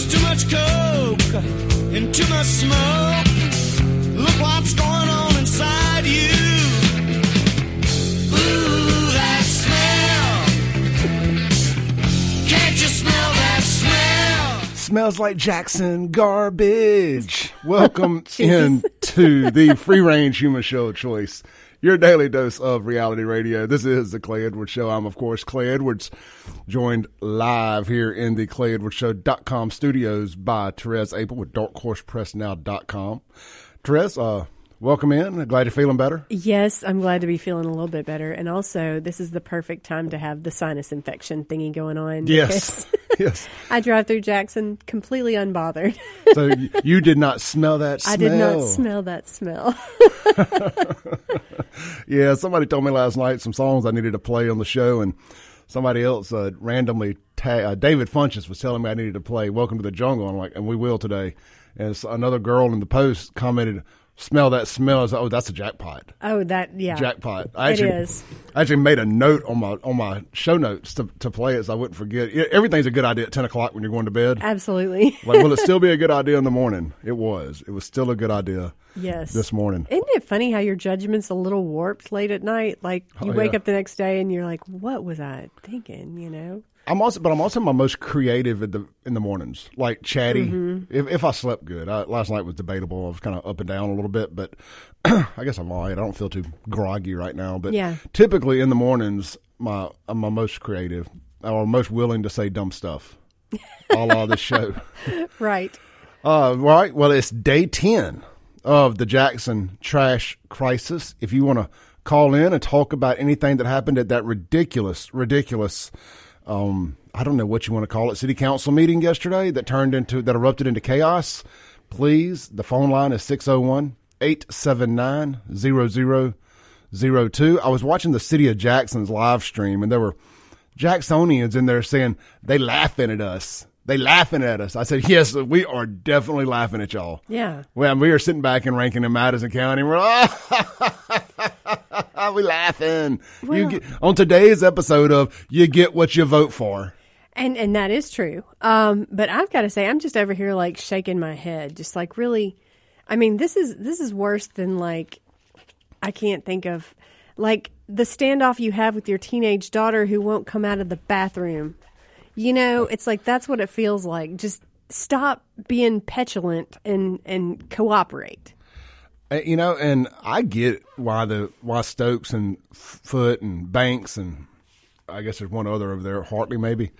There's too much coke and too much smoke. Look what's going on inside you. Ooh, that smell. Can't you smell that smell? Smells like Jackson garbage. Welcome into the free range human show of choice. Your daily dose of reality radio. This is the Clay Edwards Show. I'm, of course, Clay Edwards, joined live here in the Clay Edwards Show.com studios by Therese Apel with darkhorsepressnow.com. Therese, uh, welcome in. Glad you're feeling better. Yes, I'm glad to be feeling a little bit better. And also, this is the perfect time to have the sinus infection thingy going on. Yes. yes. I drive through Jackson completely unbothered. So you did not smell that smell. I did not smell that smell. Yeah, somebody told me last night some songs I needed to play on the show, and somebody else uh, randomly, ta- uh, David Funches was telling me I needed to play "Welcome to the Jungle," and I'm like, and we will today. And another girl in the post commented, "Smell that smell." I was like, oh, that's a jackpot. oh, that, yeah. Jackpot! I It actually, is. I actually made a note on my on my show notes to, to play it so I wouldn't forget. Everything's a good idea at ten o'clock when you're going to bed. Absolutely. Like, will it still be a good idea in the morning? It was. It was still a good idea yes. this morning. Isn't it funny how your judgment's a little warped late at night? Like oh, you Oh, wake yeah. up the next day and you're like, "What was I thinking?" You know? I'm also, but I'm also my most creative in the in the mornings, like chatty. If, if I slept good, I, last night was debatable. I was kind of up and down a little bit, but I guess I'm all right. I don't feel too groggy right now. But Yeah. typically in the mornings, my I'm my most creative or most willing to say dumb stuff. All of this show. Right. Uh, right. Well, it's day 10 of the Jackson trash crisis. If you want to call in and talk about anything that happened at that ridiculous, ridiculous, um, I don't know what you want to call it, city council meeting yesterday that turned into, that erupted into chaos, please, the phone line is 601 879 0002. I was watching the city of Jackson's live stream and there were Jacksonians in there saying they laughing at us. They laughing at us. I said, yes, we are definitely laughing at y'all. Yeah. Well, we are sitting back in Rankin in Madison County. And we're oh, we laughing. you get, on today's episode of "You Get What You Vote For." And and that is true. Um, but I've got to say, I'm just over here like shaking my head, just like really. I mean, this is this is worse than like I can't think of like the standoff you have with your teenage daughter who won't come out of the bathroom. You know, it's like that's what it feels like. Just stop being petulant and and cooperate. Uh, You know, and I get why the why Stokes and Foote and Banks and I guess there's one other over there, Hartley maybe,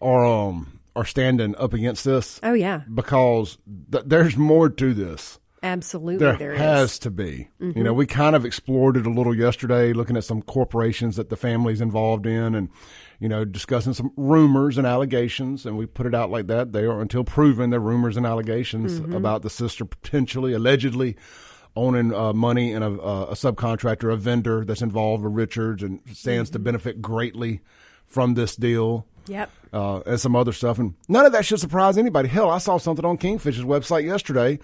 are um are standing up against this Oh yeah, because th- there's more to this. absolutely. There, there has is. to be. You know, we kind of explored it a little yesterday, looking at some corporations that the family's involved in, and you know, discussing some rumors and allegations. And we put it out like that. They are until proven. They're rumors and allegations about the sister potentially, allegedly owning uh, money and a, uh, a subcontractor, a vendor that's involved with Richards, and stands to benefit greatly from this deal Yep. uh, and some other stuff. And none of that should surprise anybody. Hell, I saw something on Kingfish's website yesterday.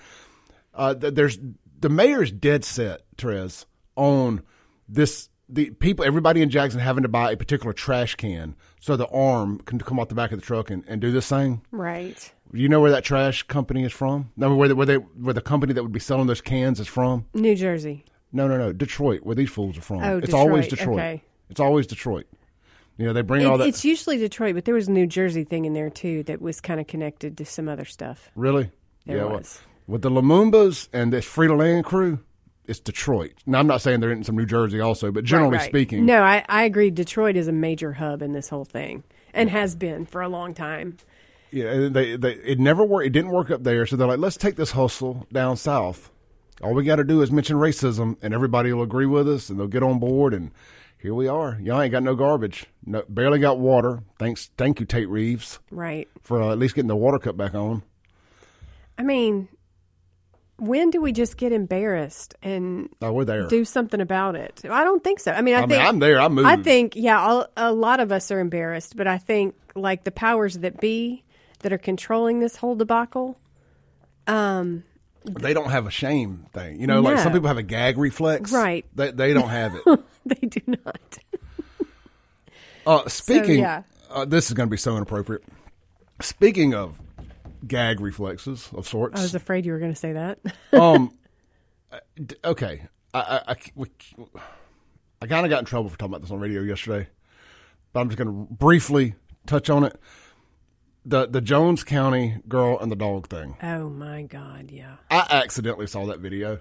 Uh, th- there's the mayor's dead set, Therese, on this. The people, everybody in Jackson having to buy a particular trash can so the arm can come off the back of the truck and, and do this thing. Right. You know where that trash company is from? No, where the, where they where the company that would be selling those cans is from? New Jersey. No, no, no, Detroit, where these fools are from. Oh, it's always Detroit, Detroit. okay. It's always Detroit. You know, they bring It- all that. It's usually Detroit, but there was a New Jersey thing in there too that was kind of connected to some other stuff. Really? There yeah. well, with the Lumumbas and this Free Land crew, it's Detroit. Now, I'm not saying they're in some New Jersey also, but generally Right, right. speaking, No, I, I agree. Detroit is a major hub in this whole thing and has been for a long time. Yeah, they, they it never worked. It didn't work up there, so they're like, let's take this hustle down south. All we got to do is mention racism, and everybody will agree with us, and they'll get on board. And here we are. Y'all ain't got no garbage. No, barely got water. Thanks, thank you, Tate Reeves, Right. for uh, at least getting the water cut back on. I mean, when do we just get embarrassed and Oh, we're there. do something about it? I don't think so. I mean, I, I mean, think I'm there. I moved. I think, yeah, a, a lot of us are embarrassed, but I think like the powers that be that are controlling this whole debacle. they don't have a shame thing. You know, like some people have a gag reflex. Right. They, they don't have it. they do not. Uh, speaking, yeah. uh, this is going to be so inappropriate. Speaking of gag reflexes of sorts. I was afraid you were going to say that. um, okay, I I, I, I kind of got in trouble for talking about this on radio yesterday, but I'm just going to briefly touch on it. The the Jones County girl and the dog thing. oh my God, yeah. I accidentally saw that video.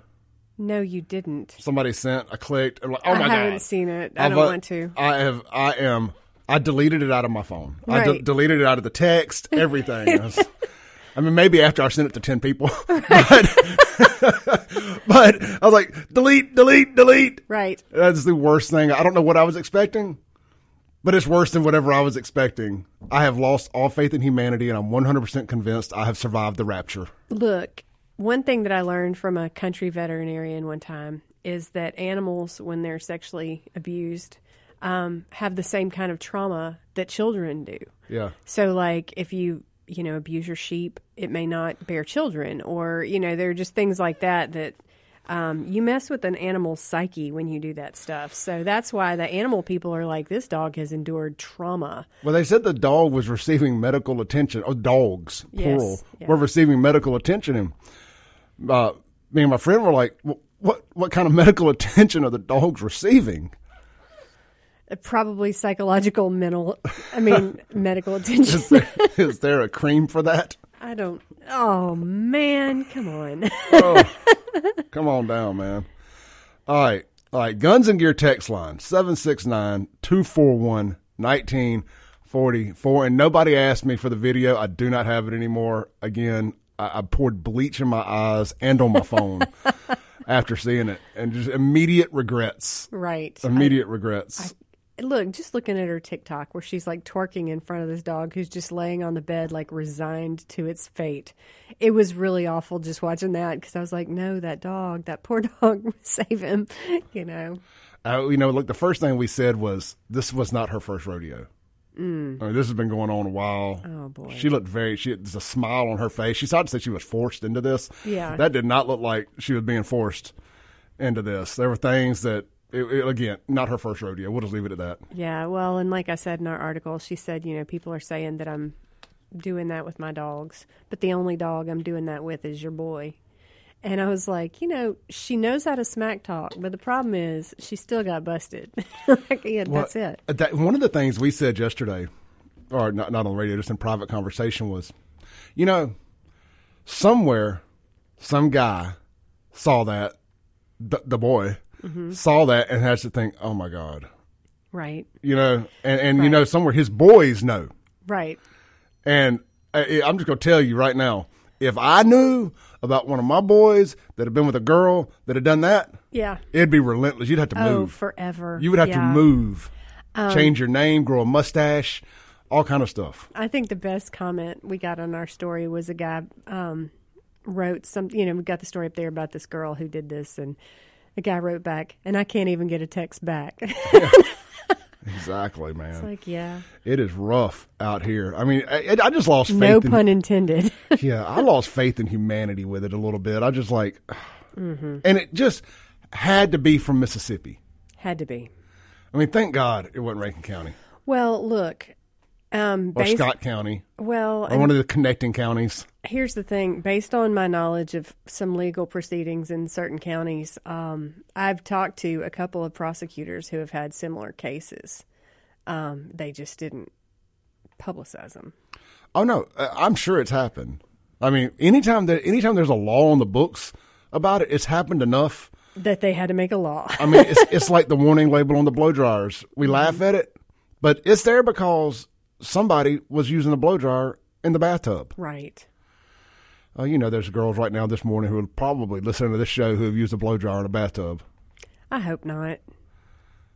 No, you didn't. Somebody sent. I clicked. I'm like, oh my god, I haven't seen it. I I've, don't uh, want to. I have. I am. I deleted it out of my phone. I de- Right. deleted it out of the text. Everything. I, was- I mean, maybe after I sent it to ten people, but, but I was like, delete, delete, delete. Right. That's the worst thing. I don't know what I was expecting, but it's worse than whatever I was expecting. I have lost all faith in humanity, and I'm 100% convinced I have survived the rapture. Look, one thing that I learned from a country veterinarian one time is that animals, when they're sexually abused, um, have the same kind of trauma that children do. Yeah. So, like, if you you know abuse your sheep, it may not bear children, or you know there are just things like that that um, you mess with an animal's psyche when you do that stuff. So that's why the animal people are like, this dog has endured trauma. Well, they said the dog was receiving medical attention, Oh, dogs, Yes, plural, yeah. were receiving medical attention. And uh, me and my friend were like, "Wh- "What? What kind of medical attention are the dogs receiving?" Uh, Probably psychological, mental, I mean, medical attention. Is there, is there a cream for that? I don't. Oh man, come on. Oh, come on down, man. All right. All right. Guns and Gear text line 769 241 1944. And nobody asked me for the video. I do not have it anymore. Again, I, I poured bleach in my eyes and on my phone after seeing it and just immediate regrets. right. Immediate regrets. Look, just looking at her TikTok where she's like twerking in front of this dog who's just laying on the bed, like resigned to its fate. It was really awful just watching that because I was like, no, that dog, that poor dog, save him, you know. Uh, you know, like the first thing we said was this was not her first rodeo. I mean, this has been going on a while. Oh, boy. She looked very. She there's a smile on her face. She tried to say she was forced into this. Yeah. that did not look like she was being forced into this. There were things that, it, it- again, not her first rodeo. We'll just leave it at that. Yeah, well, and like I said in our article, she said, you know, people are saying that I'm doing that with my dogs, but the only dog I'm doing that with is your boy. And I was like, you know, she knows how to smack talk, but the problem is she still got busted. like, yeah, that's it. uh, That, one of the things we said yesterday, or not not on the radio, just in private conversation, was, you know, somewhere, some guy saw that, the, the boy Mm-hmm. saw that and has to think, oh my god, Right, you know, and and you know somewhere his boys know, right. and I, I'm just gonna tell you right now, if I knew about one of my boys that had been with a girl that had done that, Yeah. it'd be relentless. You'd have to Oh, move. forever. You would have to Yeah. Um, move, change your name, grow a mustache, all kind of stuff. I think the best comment we got on our story was a guy um, wrote some. You know, we got the story up there about this girl who did this, and the guy wrote back, and I can't even get a text back. Exactly, man. like, yeah, it is rough out here. I mean, I, I just lost faith. no in, pun intended. Yeah, I lost faith in humanity with it a little bit. I just like, Mm-hmm. and it just had to be from Mississippi. Had to be. I mean, thank God it wasn't Rankin County Well, look. Um, or based, Scott County well, or one of the connecting counties. here's the thing based on my knowledge of some legal proceedings in certain counties um, i've talked to a couple of prosecutors who have had similar cases um, they just didn't publicize them Oh no, uh, I'm sure it's happened. I mean, anytime that anytime there's a law on the books about it, it's happened enough. that they had to make a law I mean, it's it's like the warning label on the blow dryers. We laugh at it, but it's there because somebody was using a blow dryer in the bathtub. right Uh, you know, there's girls right now this morning who are probably listening to this show who have used a blow dryer in a bathtub. i hope not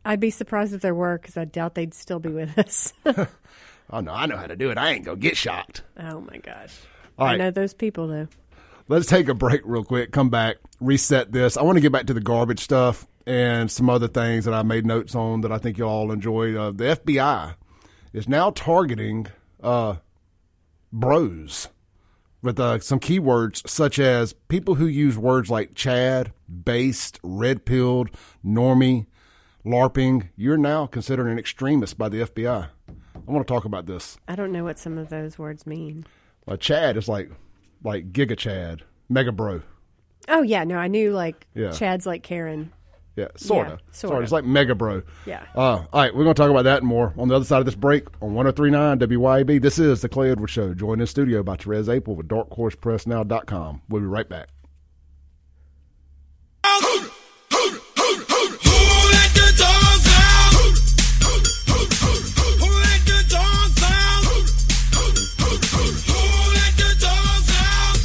i'd be surprised if there were because i doubt they'd still be with us Oh no, I know how to do it. I ain't gonna get shocked. oh my gosh i know those people though Let's take a break real quick. Come back, reset this. I want to get back to the garbage stuff and some other things that I made notes on that I think you'll all enjoy. Uh, the FBI is now targeting uh, bros with uh, some keywords such as people who use words like Chad, based, red pilled, normie, LARPing. You're now considered an extremist by the FBI. I want to talk about this. i don't know what some of those words mean Uh, Chad is like like Giga Chad, Mega Bro. Oh yeah, no, I knew like Yeah. Chad's like Karen. Yeah, sort of. Sorta. It's like Mega Bro. Yeah. Uh, all right, we're going to talk about that and more on the other side of this break on 1039 WYAB. This is The Clay Edwards Show, Join in studio by Therese Apel with darkhorsepressnow.com. We'll be right back. Who let the dogs out? Who let the dogs out? Who let the dogs out?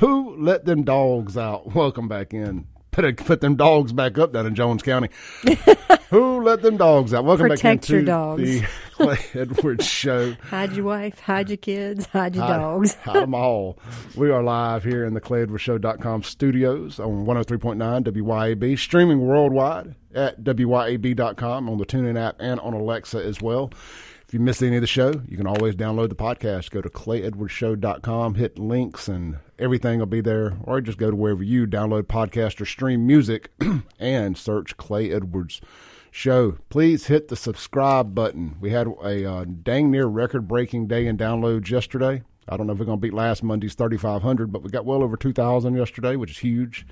Who let them dogs out? Welcome back in. Put, put them dogs back up down in Jones County. Who let them dogs out? Welcome Protect back into your dogs. the Clay Edwards Show. Hide your wife, hide your kids, hide your dogs. Hide- dogs. Hide 'em all. We are live here in the ClayEdwardsShow.com studios on 103.9 WYAB, streaming worldwide at WYAB.com on the TuneIn app and on Alexa as well. If you missed any of the show, you can always download the podcast. Go to ClayEdwardsShow.com, hit links, and everything will be there. Or just go to wherever you download podcast or stream music and search Clay Edwards show. Please hit the subscribe button. We had a uh, dang near record breaking day in downloads yesterday. I don't know if we're going to beat last Monday's 3,500, but we got well over 2,000 yesterday, which is huge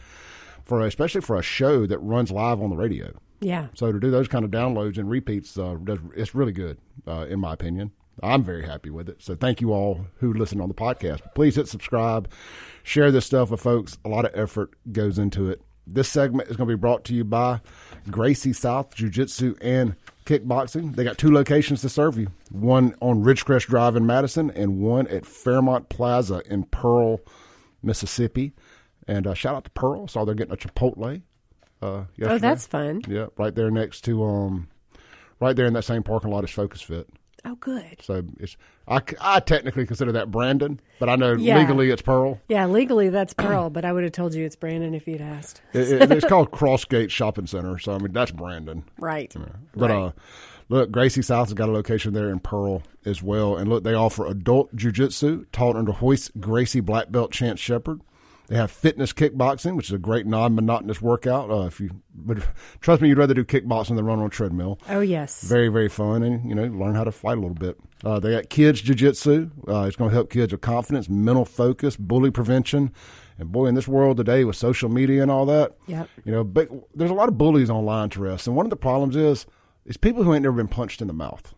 for a, especially for a show that runs live on the radio. Yeah. So to do those kind of downloads and repeats, uh, does, it's really good, uh, in my opinion. I'm very happy with it. So thank you all who listen on the podcast. Please hit subscribe, share this stuff with folks. A lot of effort goes into it. This segment is going to be brought to you by Gracie South Jiu Jitsu and Kickboxing. They got two locations to serve you one on Ridgecrest Drive in Madison and one at Fairmont Plaza in Pearl, Mississippi. And uh, shout out to Pearl. Saw they're getting a Chipotle. Uh, yesterday. Oh, that's fun. Yeah, right there next to um, right there in that same parking lot is Focus Fit. Oh, good. So it's I, I technically consider that Brandon, but I know Yeah. legally it's Pearl. Yeah, legally that's Pearl, but I would have told you it's Brandon if you'd asked. It, it- it's called Crossgate Shopping Center. So I mean that's Brandon. Right. But right. uh, look, Gracie South has got a location there in Pearl as well, and look, they offer adult jujitsu taught under Royce Gracie Black Belt Chance Shepherd. They have fitness kickboxing, which is a great non-monotonous workout. Uh, if you, but trust me, you'd rather do kickboxing than run on a treadmill. oh, yes. Very, very fun, and you know, learn how to fight a little bit. Uh, they got kids jiu-jitsu. Uh, it's going to help kids with confidence, mental focus, bully prevention, and boy, in this world today with social media and all that, Yep. you know, but there's a lot of bullies online to us, and one of the problems is is people who ain't never been punched in the mouth.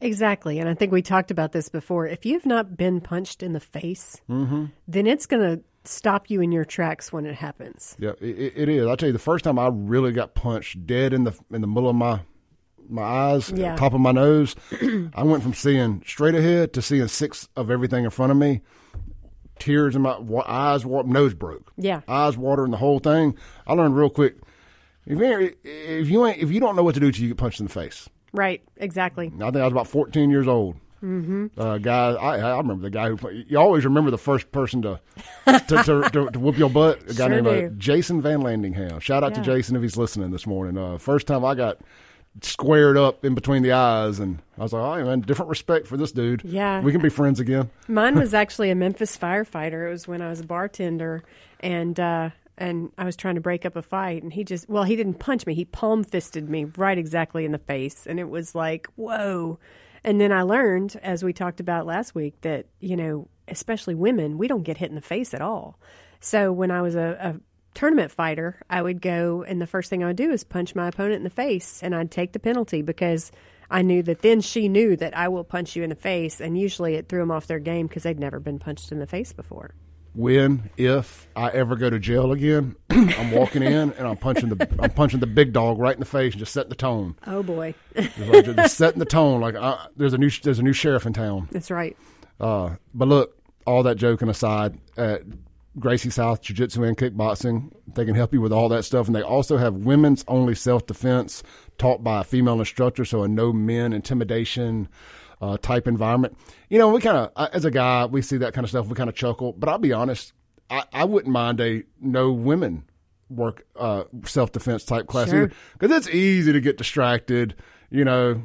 Exactly. And I think we talked about this before. If you've not been punched in the face, then it's going to stop you in your tracks when it happens. Yeah, it, it is. I tell you, the first time I really got punched dead in the in the middle of my my eyes, Yeah. top of my nose, I went from seeing straight ahead to seeing six of everything in front of me. Tears in my eyes, nose broke. Yeah. eyes watering the whole thing. I learned real quick. If you if you ain't, if you don't know what to do till you get punched in the face. Right. Exactly. I think I was about 14 years old. Mm-hmm. Uh, guy, I, I remember the guy who. You always remember the first person to to, to, to, to whoop your butt. A guy Sure named uh. Jason Van Landingham. Shout out to Jason if he's listening this morning. Uh, first time I got squared up in between the eyes, and I was like, "Oh man, different respect for this dude. Yeah. we can be friends again." Mine was actually a Memphis firefighter. It was when I was a bartender, and uh, and I was trying to break up a fight, and he just well, he didn't punch me. He palm fisted me right exactly in the face, and it was like whoa. And then I learned, as we talked about last week, that you know, especially women, we don't get hit in the face at all. So when I was a, a tournament fighter, I would go, and the first thing I would do is punch my opponent in the face, and I'd take the penalty because I knew that then she knew that I will punch you in the face, and usually it threw them off their game because they'd never been punched in the face before. When if I ever go to jail again, I'm walking in and I'm punching the I'm punching the big dog right in the face and just setting the tone. Oh boy, Just, like, just setting the tone. Like uh, there's a new there's a new sheriff in town. that's right. Uh, but look, all that joking aside, at Gracie South Jiu Jitsu and Kickboxing, they can help you with all that stuff. And they also have women's only self defense taught by a female instructor, so a no men intimidation uh, type environment. You know, we kind of, as a guy, we see that kind of stuff, we kind of chuckle. But I'll be honest, I, I wouldn't mind a no women work uh, self defense type class Sure. because it's easy to get distracted. You know,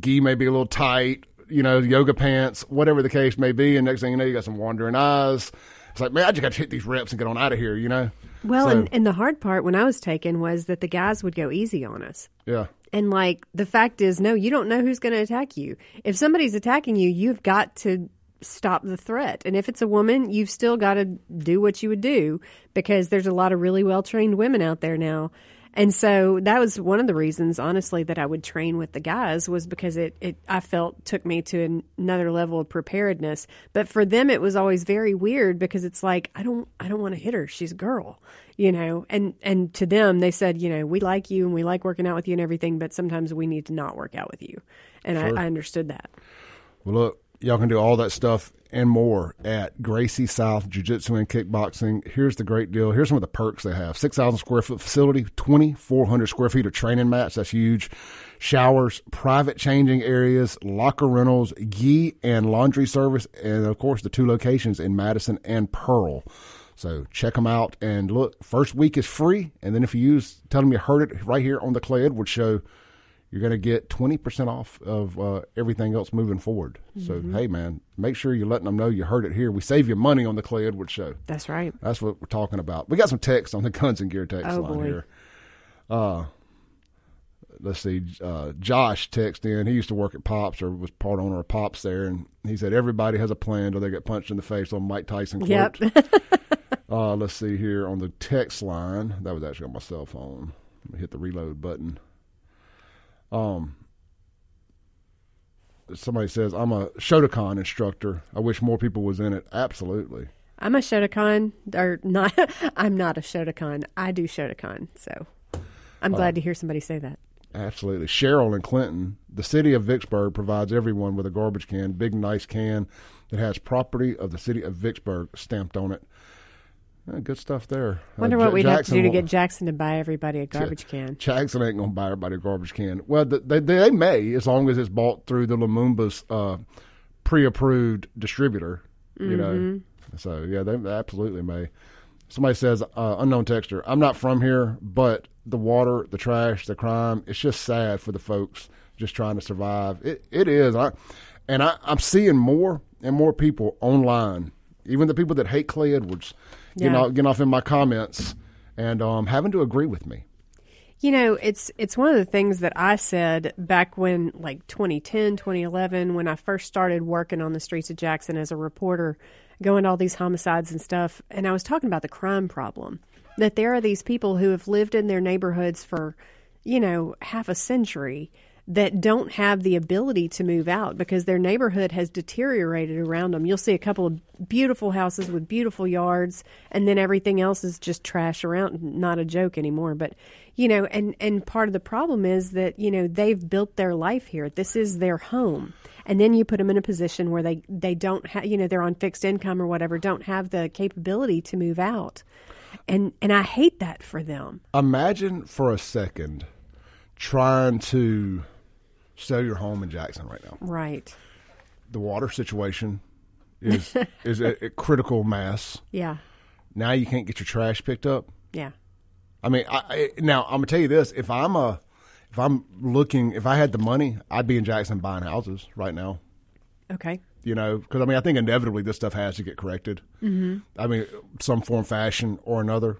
gi may be a little tight, you know, yoga pants, whatever the case may be. And next thing you know, you got some wandering eyes. It's like, man, I just got to hit these reps and get on out of here, you know? Well, So, and, and the hard part when I was taken was that the guys would go easy on us. yeah. And like the fact is, no, you don't know who's going to attack you. If somebody's attacking you, you've got to stop the threat. And if it's a woman, you've still got to do what you would do because there's a lot of really well trained women out there now. And so that was one of the reasons, honestly, that I would train with the guys was because it, it I felt took me to an, another level of preparedness. But for them, it was always very weird because it's like I don't I don't want to hit her. She's a girl, you know. And and to them, they said, you know, we like you and we like working out with you and everything, but sometimes we need to not work out with you. And Sure. I, I understood that. Well, look, y'all can do all that stuff and more at Gracie South Jiu Jitsu and Kickboxing. Here's the great deal. Here's some of the perks they have 6,000 square foot facility, 2,400 square feet of training mats. That's huge. Showers, private changing areas, locker rentals, gi and laundry service, and of course, the two locations in Madison and Pearl. So check them out. And look, first week is free. And then if you use, tell them you heard it right here on the Clay Edwards Show, you're going to get 20% off of uh, everything else moving forward. So, hey, man, make sure you're letting them know you heard it here. We save you money on the Clay Edwards Show. That's right. That's what we're talking about. We got some text on the Guns and Gear text Oh, line boy. here. Uh, let's see. Uh, Josh texted in. He used to work at Pops or was part owner of Pops there, and he said everybody has a plan till they get punched in the face on Mike Tyson quote. Yep. Uh, let's see here on the text line. That was actually on my cell phone. Let me hit the reload button. Um, somebody says I'm a Shotokan instructor. I wish more people was in it. Absolutely. I'm a Shotokan, or not. I'm not a Shotokan. I do Shotokan. So I'm glad to hear somebody say that. Absolutely. Cheryl and Clinton, the city of Vicksburg provides everyone with a garbage can, big nice can that has property of the city of Vicksburg stamped on it. Uh, good stuff there. Wonder Uh, what Ja- we'd have to do to get Jackson to buy everybody a garbage can. Jackson ain't gonna buy everybody a garbage can. Well, th- they they may as long as it's bought through the Lumumba's uh, pre-approved distributor. You know, Mm-hmm. so yeah, they absolutely may. Somebody says uh, unknown texture. I'm not from here, but the water, the trash, the crime. It's just sad for the folks just trying to survive. It it is. I and I, I'm seeing more and more people online, even the people that hate Clay Edwards, getting off, getting off in my comments and um, having to agree with me. You know, it's it's one of the things that I said back when like 2010, 2011 when I first started working on the streets of Jackson as a reporter, going to all these homicides and stuff, and I was talking about the crime problem. That there are these people who have lived in their neighborhoods for, you know, half a century that don't have the ability to move out because their neighborhood has deteriorated around them. You'll see a couple of beautiful houses with beautiful yards and then everything else is just trash around. Not a joke anymore but you know and and part of the problem is that you know they've built their life here. This is their home. And then you put them in a position where they they don't have you know they're on fixed income or whatever don't have the capability to move out. And and I hate that for them. Imagine for a second trying to sell your home in Jackson right now. right The water situation is is a, a critical mass. yeah Now you can't get your trash picked up. yeah I mean, I, I, now I'm gonna tell you this: if I'm a, if I'm looking, if I had the money, I'd be in Jackson buying houses right now. okay You know, because I mean, I think inevitably this stuff has to get corrected. Mm-hmm. I mean, some form, fashion, or another.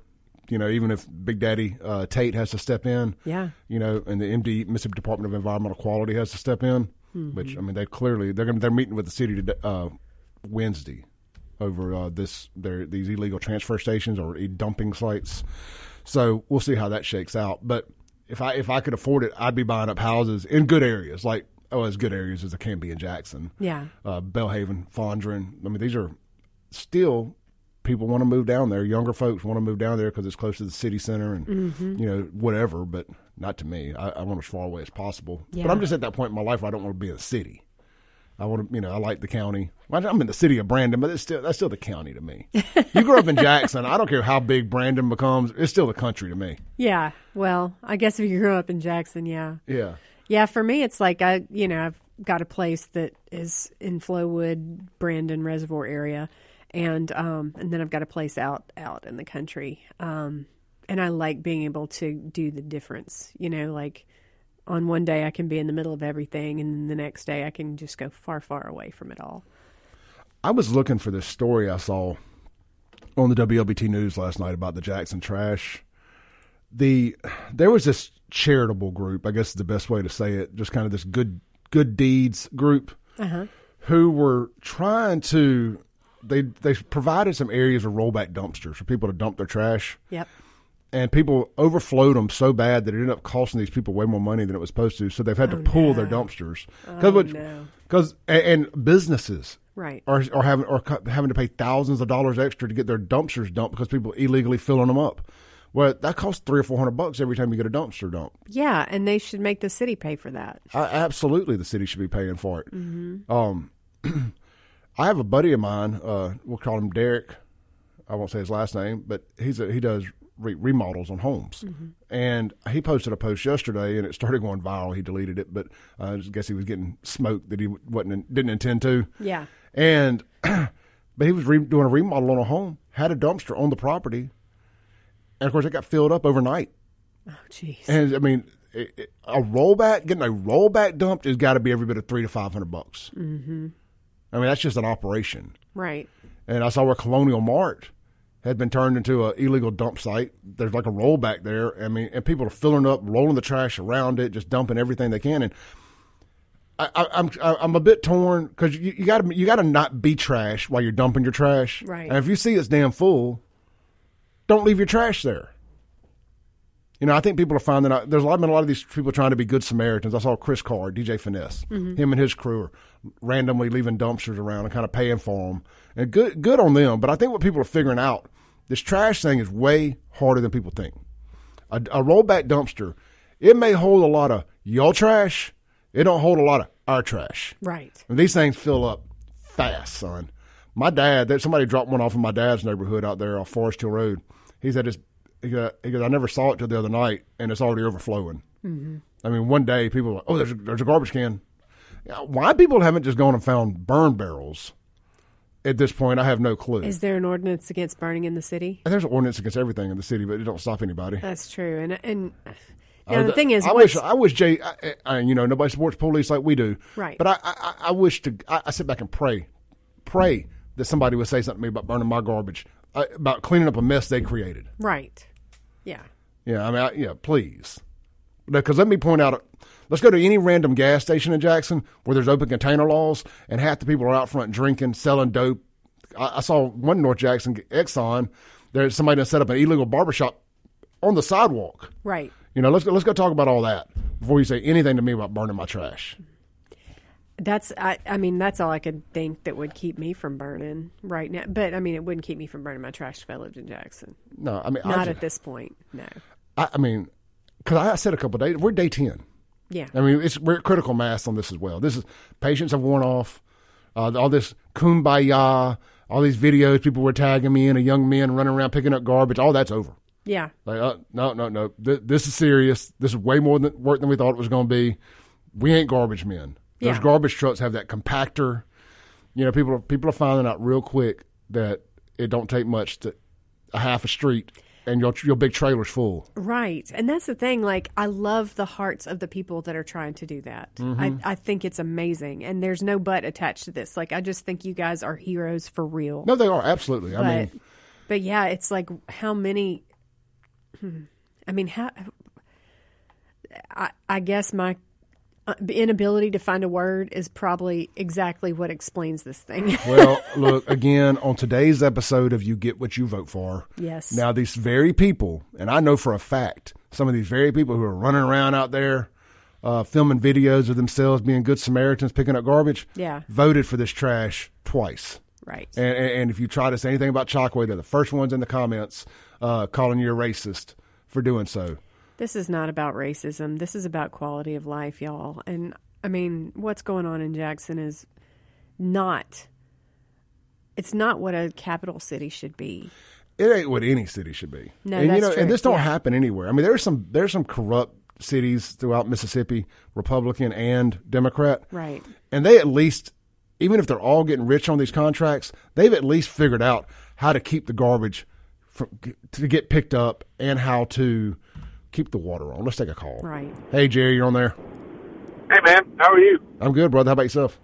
You know, even if Big Daddy uh, Tate has to step in. Yeah. You know, and the MD Mississippi Department of Environmental Quality has to step in. Which I mean, they clearly they're gonna, they're meeting with the city today, uh, Wednesday over uh, this their these illegal transfer stations or dumping sites. So we'll see how that shakes out. But if I if I could afford it, I'd be buying up houses in good areas, like oh, as good areas as it can be in Jackson yeah uh, Belhaven, Fondren. I mean, these are still people want to move down there. Younger folks want to move down there because it's close to the city center and Mm-hmm. you know whatever. But not to me. I, I want as far away as possible. Yeah. But I'm just at that point in my life where I don't want to be in the city. I want to, you know, I like the county. Well, I'm in the city of Brandon, but it's still that's still the county to me. you grew up in Jackson. I don't care how big Brandon becomes. It's still the country to me. yeah well I guess if you grew up in Jackson yeah Yeah. Yeah, for me, it's like I, you know, I've got a place that is in Flowwood, Brandon Reservoir area, and um, and then I've got a place out out in the country, um, and I like being able to do the difference. You know, like on one day I can be in the middle of everything, and then the next day I can just go far, far away from it all. I was looking for this story I saw on the WLBT news last night about the Jackson trash. The there was this charitable group, I guess is the best way to say it, just kind of this good good deeds group Uh huh. who were trying to they they provided some areas of rollback dumpsters for people to dump their trash, Yep. and people overflowed them so bad that it ended up costing these people way more money than it was supposed to. So they've had to pull their dumpsters Oh, no. because and, businesses Right. are are having are having to pay thousands of dollars extra to get their dumpsters dumped because people illegally filling them up. Well, that costs three or four hundred bucks every time you get a dumpster dump. Yeah, and they should make the city pay for that. I, absolutely, the city should be paying for it. Um, I have a buddy of mine. Uh, we'll call him Derek. I won't say his last name, but he's a, he does re- remodels on homes, and he posted a post yesterday, and it started going viral. He deleted it, but uh, I guess he was getting smoked that he wasn't didn't intend to. Yeah. And but he was re- doing a remodel on a home, had a dumpster on the property, and of course it got filled up overnight. Oh, jeez. And I mean, it, it- a rollback, getting a rollback dumped has got to be every bit of three to five hundred bucks. Mm-hmm. I mean, that's just an operation. Right. And I saw where Colonial Mart had been turned into an illegal dump site. There's like a rollback there. I mean, and people are filling up, rolling the trash around it, just dumping everything they can. And I, I, I'm I'm a bit torn because you, you got to you got to not be trash while you're dumping your trash. Right. And if you see it's damn full, don't leave your trash there. You know, I think people are finding out there's a lot, been a lot of these people trying to be good Samaritans. I saw Chris Carr, DJ Finesse, mm-hmm. him and his crew are randomly leaving dumpsters around and kind of paying for them. And good, good on them. But I think what people are figuring out, this trash thing is way harder than people think. A, a rollback dumpster, it may hold a lot of your trash. It don't hold a lot of our trash. Right. And these things fill up fast, son. My dad, there, somebody dropped one off in my dad's neighborhood out there on Forest Hill Road. He said, it's, he goes, I never saw it till the other night, and it's already overflowing. Mm-hmm. I mean, one day people were like, oh, there's a, there's a garbage can. Why people haven't just gone and found burn barrels at this point, I have no clue. Is there an ordinance against burning in the city? there's an ordinance against everything in the city, but it don't stop anybody. That's true. And and now the thing is, I wish I wish Jay. I, I, you know, nobody supports police like we do. Right. But I, I, I wish to. I, I sit back and pray, pray that somebody would say something to me about burning my garbage, uh, about cleaning up a mess they created. right. Yeah. Yeah, I mean, I, yeah, please. Because let me point out, let's go to any random gas station in Jackson where there's open container laws, and half the people are out front drinking, selling dope. I, I saw one North Jackson Exxon. There's somebody that set up an illegal barbershop on the sidewalk. Right. You know, let's go, let's go talk about all that before you say anything to me about burning my trash. That's I, I mean that's all I could think that would keep me from burning right now. But I mean it wouldn't keep me from burning my trash if I lived in Jackson. No, I mean, I, Not just- at this point. No. I, I mean, because I said a couple of days, we're day ten. Yeah. I mean, it's we're at critical mass on this as well. This is patients have worn off. Uh, all this kumbaya, all these videos people were tagging me in, a young men running around picking up garbage. All that's over. Yeah. Like, uh, no, no, no. Th- this is serious. This is way more than, work than we thought it was going to be. We ain't garbage men. Those Yeah. garbage trucks have that compactor. You know, people are people are finding out real quick that it don't take much to a half a street and your your big trailer's full. Right. And that's the thing. Like, I love the hearts of the people that are trying to do that. Mm-hmm. I, I think it's amazing. And there's no but attached to this. Like, I just think you guys are heroes for real. No, they are absolutely. I mean, but yeah, it's like how many. hmm, I mean, how. I, I guess my uh, inability to find a word is probably exactly what explains this thing. well, look again on today's episode of "You Get What You Vote For." Yes. Now, these very people, and I know for a fact, some of these very people who are running around out there, uh, filming videos of themselves being good Samaritans, picking up garbage, Yeah. voted for this trash twice. right. And, and, and if you try to say anything about Chokwe, they're the first ones in the comments uh, calling you a racist for doing so. This is not about racism. This is about quality of life, y'all. And I mean, what's going on in Jackson is not. It's not what a capital city should be. it ain't what any city should be. No, and you that's know, true. and this don't Yeah. happen anywhere. I mean, there's some there's some corrupt cities throughout Mississippi, Republican and Democrat, Right. And they at least, even if they're all getting rich on these contracts, they've at least figured out how to keep the garbage from, to get picked up and how to keep the water on. Let's take a call. Right. Hey, Jerry, you're on there. Hey man, how are you? I'm good, brother. How about yourself?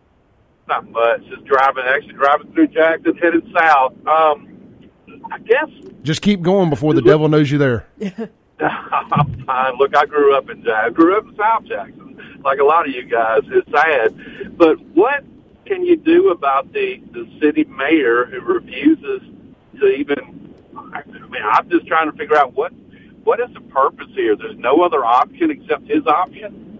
Not much. Just driving, actually driving through Jackson, headed south. Um, I guess Just keep going before the devil knows you there. I'm fine. Look, I grew up in Jackson. I grew up in South Jackson, like a lot of you guys. It's sad, but what can you do about the the city mayor who refuses to even? I mean, I'm just trying to figure out what what is the purpose here. There's no other option except his option.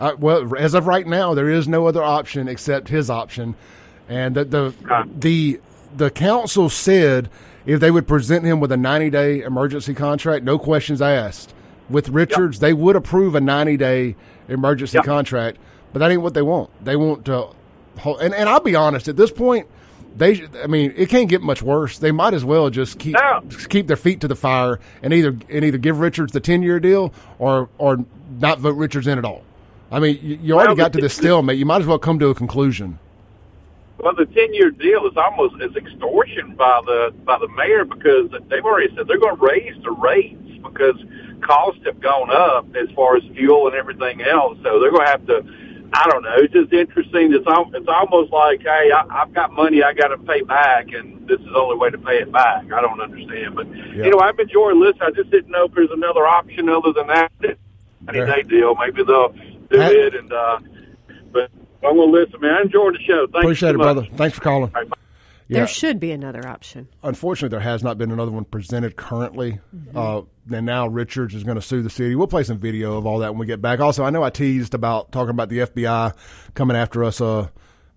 Uh, well, as of right now, there is no other option except his option, and the the the, the council said if they would present him with a 90 day emergency contract, no questions asked. With Richards, they would approve a 90 day emergency Yep. contract, but that ain't what they want. They want to, and and I'll be honest, at this point, they I mean it can't get much worse. They might as well just keep No. keep their feet to the fire and either and either give Richards the 10 year deal or or not vote Richards in at all. I mean, you, you already Well, got to the- this stalemate. You might as well come to a conclusion. Well, the ten year deal is almost as extortion by the by the mayor because they've already said they're going to raise the rates because costs have gone up as far as fuel and everything else. So they're going to have to. I don't know. It's just interesting. It's al- it's almost like, hey, I, I've got money I got to pay back, and this is the only way to pay it back. I don't understand, but Yeah. you know, I've enjoyed listening. I just didn't know if there's another option other than that. Any There- day deal, maybe they'll do it. And uh, but I'm going to listen, man. I enjoyed the show. Thank Appreciate it, brother. Thanks for calling. Yeah. There should be another option. Unfortunately, there has not been another one presented currently. Uh, and now Richards is going to sue the city. We'll play some video of all that when we get back. Also, I know I teased about talking about the FBI coming after us, uh,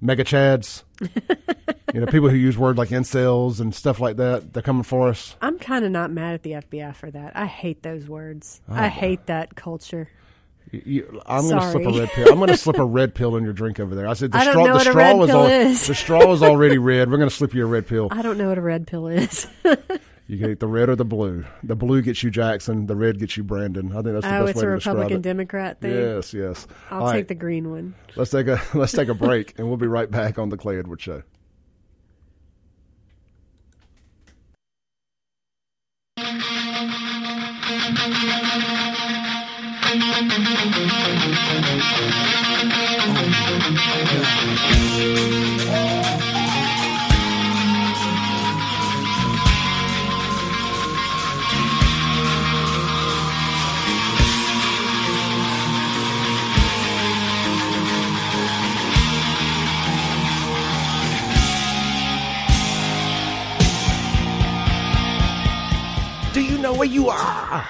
mega chads. you know, people who use words like incels and stuff like that. They're coming for us. I'm kind of not mad at the FBI for that. I hate those words. Oh, I hate that culture. You- I'm going to slip a red pill. I'm going to slip a red pill in your drink over there. I said the I straw. the straw is is. the straw is already red. We're going to slip you a red pill. I don't know what a red pill is. You can eat the red or the blue. The blue gets you Jackson. The red gets you Brandon. I think that's the oh, best way to describe it. it's a Republican. Democrat thing. Yes, yes. I'll All take right, the green one. Let's take a let's take a break, and we'll be right back on the Clay Edwards Show. You know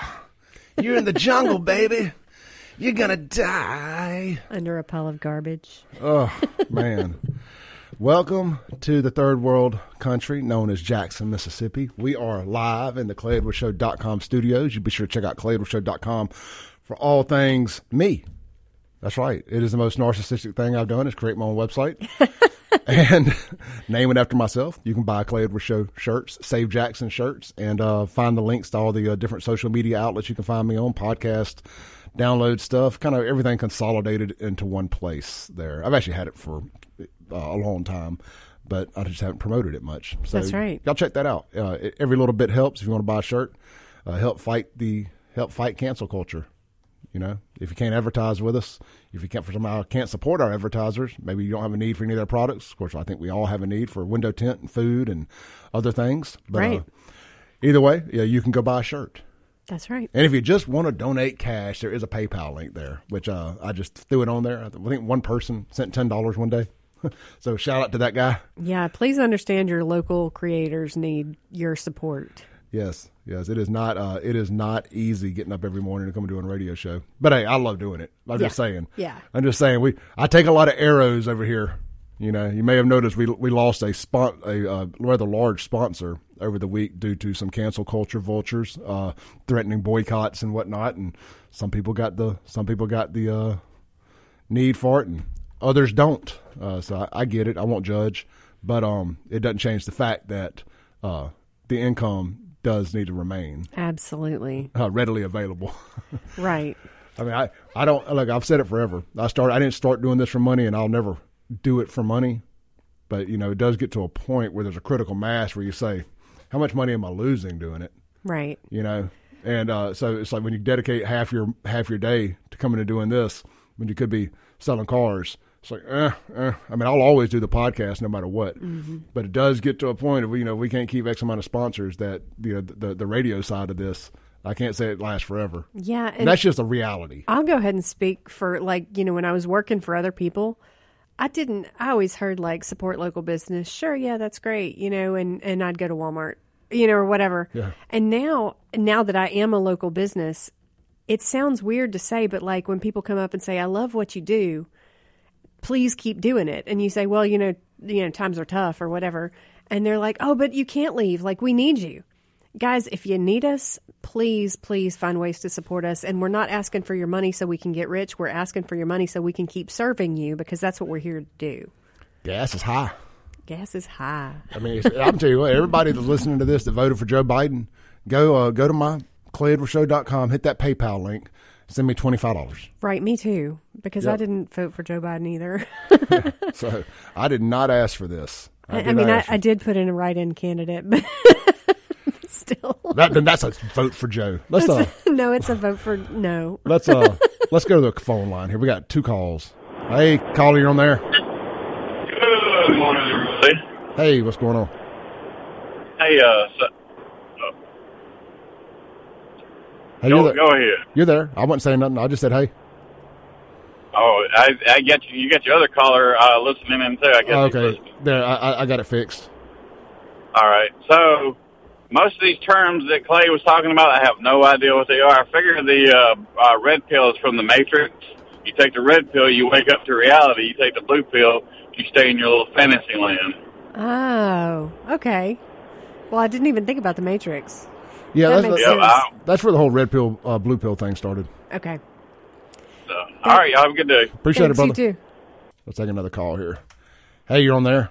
where you are? In the jungle, baby. You're gonna die. Under a pile of garbage. Oh man. Welcome to the third world country known as Jackson, Mississippi. We are live in the ClayEdwardsShow.com studios. You be sure to check out ClayEdwardsShow.com for all things me. That's right. It is the most narcissistic thing I've done is create my own website and name it after myself. You can buy Clay Edwards Show shirts, Save Jackson shirts, and uh, find the links to all the uh, different social media outlets you can find me on, podcast, download stuff, kind of everything consolidated into one place there. I've actually had it for uh, a long time, but I just haven't promoted it much. So That's right. Y'all check that out. Uh, it- every little bit helps if you want to buy a shirt. Uh, help fight the help fight cancel culture. You know, if you can't advertise with us, if you can't for somehow can't support our advertisers, maybe you don't have a need for any of their products. Of course, I think we all have a need for window tint and food and other things. But Right. uh, either way, yeah, you can go buy a shirt. That's right. And if you just want to donate cash, there is a PayPal link there, which uh, I just threw it on there. I think one person sent ten dollars one day, so shout out to that guy. Yeah, please understand your local creators need your support. Yes, yes, it is not. Uh, it is not easy getting up every morning to come and do a radio show. But hey, I love doing it. I'm just saying. Yeah. I'm just saying. We I take a lot of arrows over here. You know, you may have noticed we we lost a spot a uh, rather large sponsor over the week due to some cancel culture vultures uh, threatening boycotts and whatnot, and some people got the some people got the uh, need for it, and others don't. Uh, so I, I get it. I won't judge, but um, it doesn't change the fact that uh, the income does need to remain Absolutely. uh, readily available. Right. I mean, I, I don't like I've said it forever. I started I didn't start doing this for money, and I'll never do it for money. But you know, it does get to a point where there's a critical mass where you say, how much money am I losing doing it? Right. You know, and uh, so it's like when you dedicate half your half your day to coming and doing this, when you could be selling cars. It's like, eh, eh. I mean, I'll always do the podcast no matter what. But it does get to a point of you know we can't keep X amount of sponsors that you know the the radio side of this. I can't say it lasts forever. Yeah, and And that's just a reality. I'll go ahead and speak for like, you know, when I was working for other people, I didn't. I always heard like support local business. Sure, yeah, that's great, you know, and and I'd go to Walmart, you know, or whatever. Yeah. And now, now that I am a local business, it sounds weird to say, but like when people come up and say, "I love what you do," please keep doing it, and you say, "Well, you know, you know, times are tough or whatever," and they're like, "Oh, but you can't leave. Like we need you." Guys, if you need us, please, please find ways to support us. And we're not asking for your money so we can get rich. We're asking for your money so we can keep serving you because that's what we're here to do. Gas is high. Gas is high. I mean, it's, I'm telling you what, everybody that's listening to this that voted for Joe Biden, go uh, go to my clayedwardshow.com, hit that PayPal link, send me twenty five dollars. Right, me too. Because I didn't vote for Joe Biden either. So I did not ask for this. I, I did mean, I, I did put in a write-in candidate, but still, that, then that's a vote for Joe. Let's uh, no, it's a vote for no. let's uh, let's go to the phone line here. We got two calls. Hey, caller, you're on there. Good morning, everybody. Hey, what's going on? Hey, uh, so, Hey, you're go, there. go ahead. You're there. I wasn't saying nothing. I just said hey. Oh, I, I get you. You got your other caller uh, listening in too. I guess. he's Okay, listening. there. I, I- I got it fixed. All right. So most of these terms that Clay was talking about, I have no idea what they are. I figure the uh, uh, red pill is from the Matrix. You take the red pill, you wake up to reality. You take the blue pill, you stay in your little fantasy land. Oh, okay. Well, I didn't even think about the Matrix. Yeah, That that's, makes Yeah, sense. I, that's where the whole red pill, uh, blue pill thing started. Okay. so. All right. Y'all have a good day. Appreciate Thanks, it, you too. Let's take another call here. Hey, you're on there.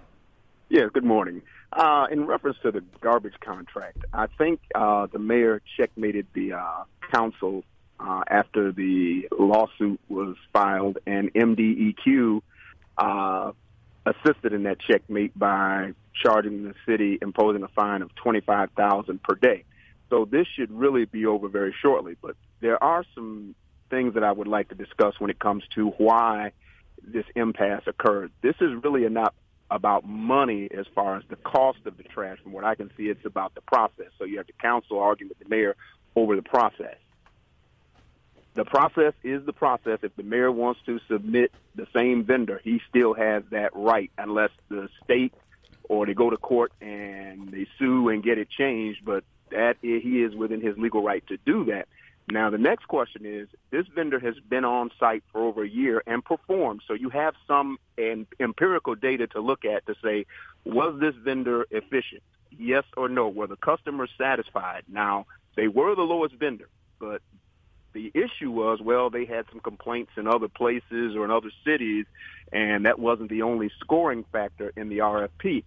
Yeah, good morning. Uh, in reference to the garbage contract, I think uh, the mayor checkmated the uh, council uh, after the lawsuit was filed, and MDEQ uh, assisted in that checkmate by charging the city, imposing a fine of twenty five thousand per day. So this should really be over very shortly. But there are some things that I would like to discuss when it comes to why this impasse occurred. This is really not about money as far as the cost of the trash. From what I can see, it's about the process. So you have the council arguing with the mayor over the process. The process is the process. If the mayor wants to submit the same vendor, he still has that right, unless the state or they go to court and they sue and get it changed. But that he is within his legal right to do that. Now, the next question is this vendor has been on site for over a year and performed. So you have some em- empirical data to look at to say, was this vendor efficient? Yes or no? Were the customers satisfied? Now, they were the lowest vendor, but the issue was, well, they had some complaints in other places or in other cities, and that wasn't the only scoring factor in the RFP.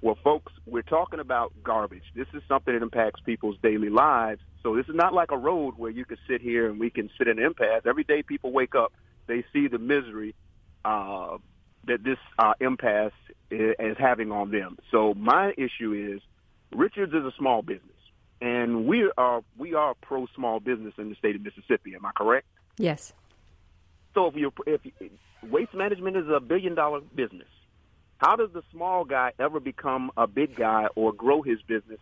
Well, folks, we're talking about garbage. This is something that impacts people's daily lives. So this is not like a road where you can sit here and we can sit in an impasse. Every day people wake up, they see the misery uh, that this uh, impasse is, is having on them. So my issue is Richards is a small business, and we are we are pro small business in the state of Mississippi. Am I correct? Yes. So if you if you- waste management is a billion dollar business, how does the small guy ever become a big guy or grow his business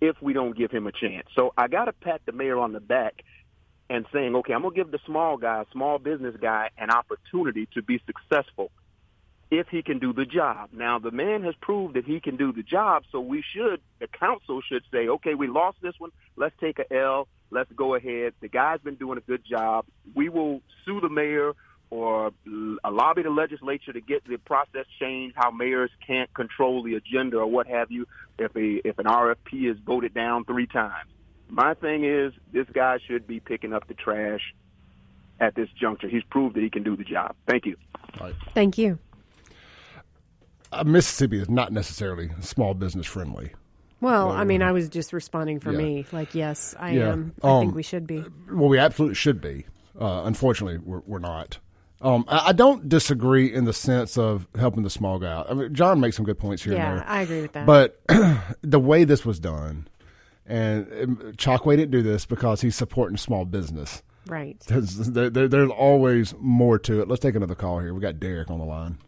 if we don't give him a chance? So I got to pat the mayor on the back and saying, okay, I'm gonna give the small guy, small business guy, an opportunity to be successful if he can do the job. Now the man has proved that he can do the job, so we should, the council should say, okay, we lost this one, let's take a L, let's go ahead. The guy's been doing a good job. We will sue the mayor or l- lobby the legislature to get the process changed. How mayors can't control the agenda or what have you if a if an RFP is voted down three times. My thing is, this guy should be picking up the trash at this juncture. He's proved that he can do the job. Thank you. Thank you. Uh, Mississippi is not necessarily small business friendly. Well, I mean, I was just responding for Yeah. me. Like, yes, I Yeah. am. I Um, think we should be. Well, we absolutely should be. Uh, unfortunately, we're, we're not. Um, I, I don't disagree in the sense of helping the small guy out. I mean, John makes some good points here and Yeah, there. I agree with that. But the way this was done, and um, Chokwe didn't do this because he's supporting small business. right. There's, there, there- there's always more to it. Let's take another call here. We got Derek on the line.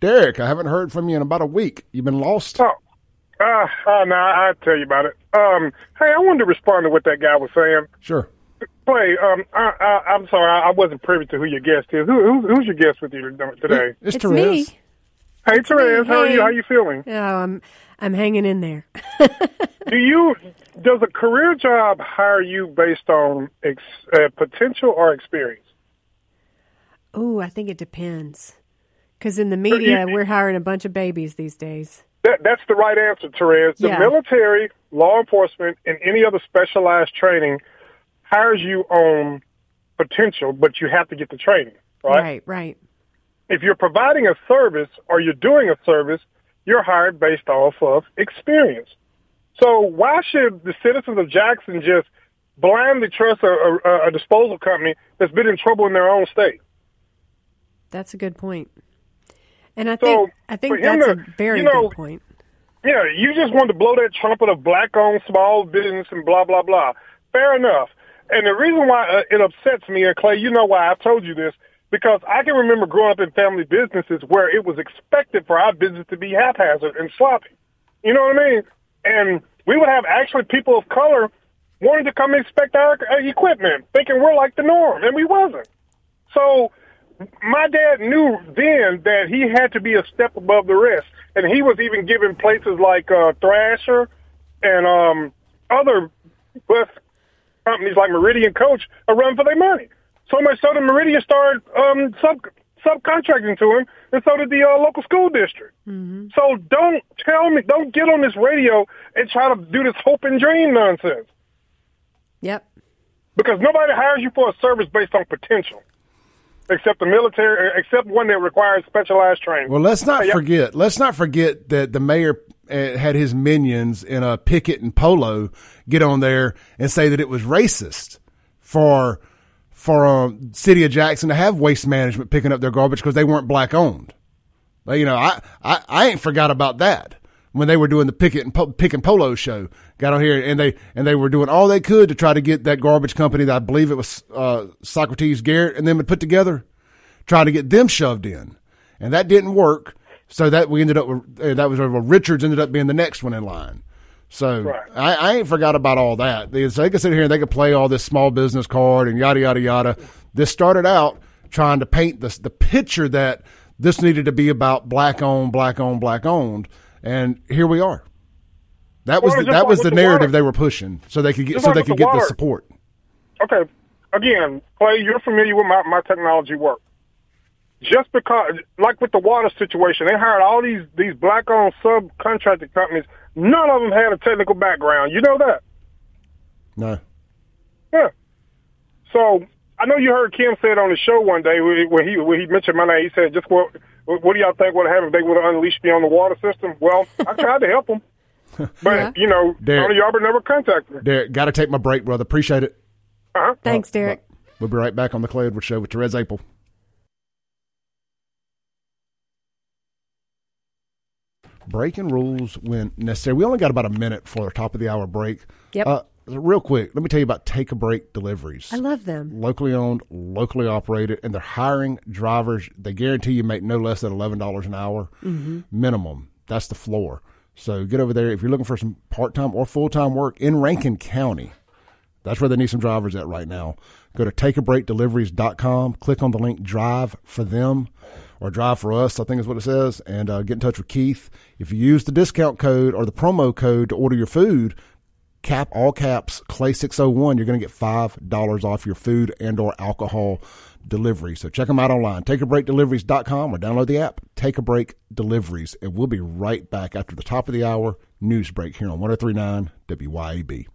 Derek, I haven't heard from you in about a week. You've been lost. Oh, uh, uh, no, I'll tell you about it. Um, hey, I wanted to respond to what that guy was saying. Sure. Clay, um, I, I, I'm sorry, I, I wasn't privy to who your guest is. Who, who's, who's your guest with you today? It's, It's Therese. me. Hey, Therese, how are you? How are you feeling? Oh, I'm I'm hanging in there. Do you does a career job hire you based on ex, uh, potential or experience? Oh, I think it depends. Because in the media, we're hiring a bunch of babies these days. That, that's the right answer, Therese. The Yeah. military, law enforcement, and any other specialized training hires you on potential, but you have to get the training, right? Right, right. If you're providing a service or you're doing a service, you're hired based off of experience. So why should the citizens of Jackson just blindly trust a, a, a disposal company that's been in trouble in their own state? That's a good point. And I So, think I think that's to- a very you know, good point. Yeah, you just want to blow that trumpet of black-owned small business and blah blah blah. Fair enough. And the reason why uh, it upsets me, and Clay, you know why I've told you this, because I can remember growing up in family businesses where it was expected for our business to be haphazard and sloppy. You know what I mean? And we would have actually people of color wanting to come inspect our uh, equipment, thinking we're like the norm, and we wasn't. So my dad knew then that he had to be a step above the rest, and he was even given places like uh, Thrasher and um, other bus companies like Meridian Coach a run for their money. So much so that Meridian started um, sub subcontracting to him, and so did the uh, local school district. So don't tell me, don't get on this radio and try to do this hope and dream nonsense Yep. because nobody hires you for a service based on potential, except the military, except one that requires specialized training. Well, let's not forget. Let's not forget that the mayor uh, had his minions in a picket and polo get on there and say that it was racist for for um, city of Jackson to have waste management picking up their garbage because they weren't black owned. Like, you know, I, I I ain't forgot about that when they were doing the picket and po- pick and polo show. Got on here and they and they were doing all they could to try to get that garbage company that I believe it was uh, Socrates Garrett and them had put together, try to get them shoved in, and that didn't work. So that we ended up with uh, that was where Richards ended up being the next one in line. So Right. I, I ain't forgot about all that. They, so they could sit here and they could play all this small business card and yada yada yada. This started out trying to paint this the picture that this needed to be about black owned, black owned, black owned, and here we are. That was Well, the, that was the narrative water. they were pushing, so they could get Just so they could the get the support. Okay, again, Clay, you're familiar with my, my technology work. Just because, like with the water situation, they hired all these these black-owned subcontracting companies. None of them had a technical background. You know that? No, Yeah. So I know you heard Kim say it on the show one day when he when he, when he mentioned my name. He said, "Just what what do y'all think would have happened if they would have unleashed me on the water system?" Well, I tried to help them, but Yeah. you know, Derek. Tony Yarber never contacted me. Derek, got to take my break, brother. Appreciate it. Uh-huh. Thanks, Derek. We'll be right back on the Clay Edwards Show with Therese Apel. Breaking rules when necessary. We only got about a minute for the top of the hour break. Yep. Uh, real quick, let me tell you about Take a Break Deliveries. I love them. locally owned, locally operated, and they're hiring drivers. They guarantee you make no less than eleven dollars an hour minimum. That's the floor. So get over there if you're looking for some part time or full time work in Rankin County. That's where they need some drivers at right now. Go to takeabreakdeliveries.com, click on the link drive for them or drive for us, I think is what it says, and uh, get in touch with Keith. If you use the discount code or the promo code to order your food, cap all caps clay 601 you're going to get $5 off your food and or alcohol delivery. So check them out online. Takeabreakdeliveries.com or download the app. Take a break deliveries and we'll be right back after the top of the hour news break here on 1039 wyab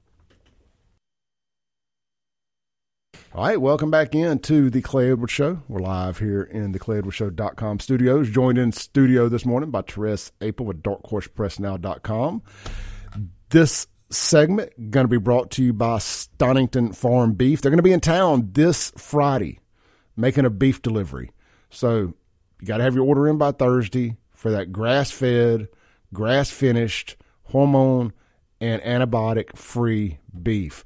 all right welcome back in to the clay edwards show. We're live here in the clay edwards show.com studios. Joined in studio this morning by Therese Apel with darkhorsepressnow.com this segment going to be brought to you by Stonington Farm Beef. They're going to be in town this Friday making a beef delivery. So you got to have your order in by Thursday for that grass fed, grass finished, hormone and antibiotic free beef.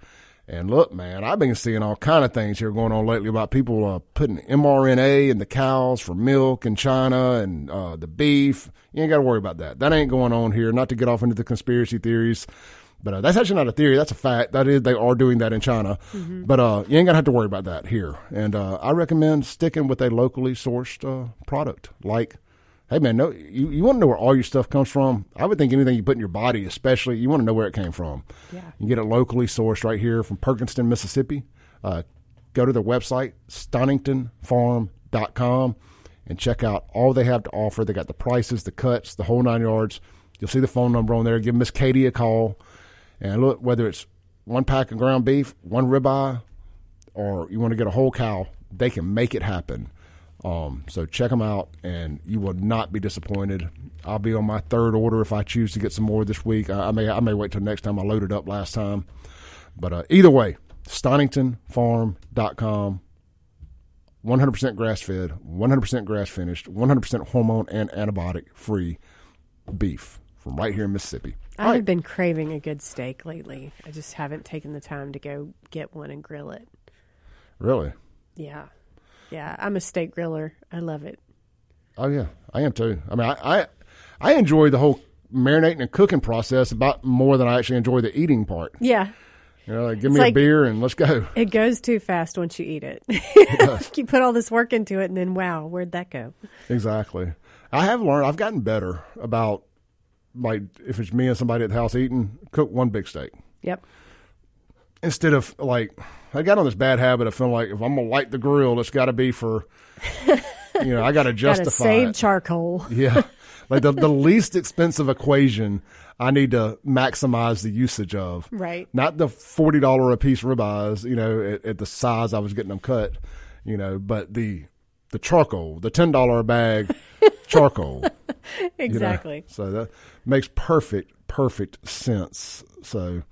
And look, man, I've been seeing all kind of things here going on lately about people uh, putting mRNA in the cows for milk in China and uh, the beef. You ain't got to worry about that. That ain't going on here. Not to get off into the conspiracy theories. But uh, that's actually not a theory. That's a fact. That is, they are doing that in China. But uh, you ain't gonna have to worry about that here. And uh, I recommend sticking with a locally sourced uh, product. Like, hey man, no, you, you want to know where all your stuff comes from? I would think anything you put in your body, especially, you want to know where it came from. Yeah. You get it locally sourced right here from Perkinston, Mississippi. Uh, go to their website, stoningtonfarm.com, and check out all they have to offer. They got the prices, the cuts, the whole nine yards. You'll see the phone number on there. Give Miss Katie a call. And look, whether it's one pack of ground beef, one ribeye, or you want to get a whole cow, they can make it happen. Um, so check them out, and you will not be disappointed. I'll be on my third order if I choose to get some more this week. I, I may I may wait till next time. I loaded up last time, but uh, either way, StoningtonFarm.com. 100% grass fed, 100% grass finished, 100% hormone and antibiotic free beef from right here in Mississippi. I have right. been craving a good steak lately. I just haven't taken the time to go get one and grill it. Really? Yeah. Yeah, I'm a steak griller. I love it. Oh yeah, I am too. I mean, I I, I enjoy the whole marinating and cooking process about more than I actually enjoy the eating part. Yeah. You know, like, give It's me a beer and let's go. It goes too fast once you eat it. you put all this work into it and then wow, where'd that go? Exactly. I have learned. I've gotten better about like if it's me and somebody at the house eating, cook one big steak Yep. instead of like I got on this bad habit of feeling like if I'm gonna light the grill, it's got to be for you know I got to Gotta justify save it. charcoal. Yeah. Like the, the least expensive equation I need to maximize the usage of. Right. Not the forty dollar a piece ribeyes, you know, at, at the size I was getting them cut, you know, but the the charcoal, the ten dollar a bag charcoal. you know. Exactly. So that makes perfect, perfect sense. So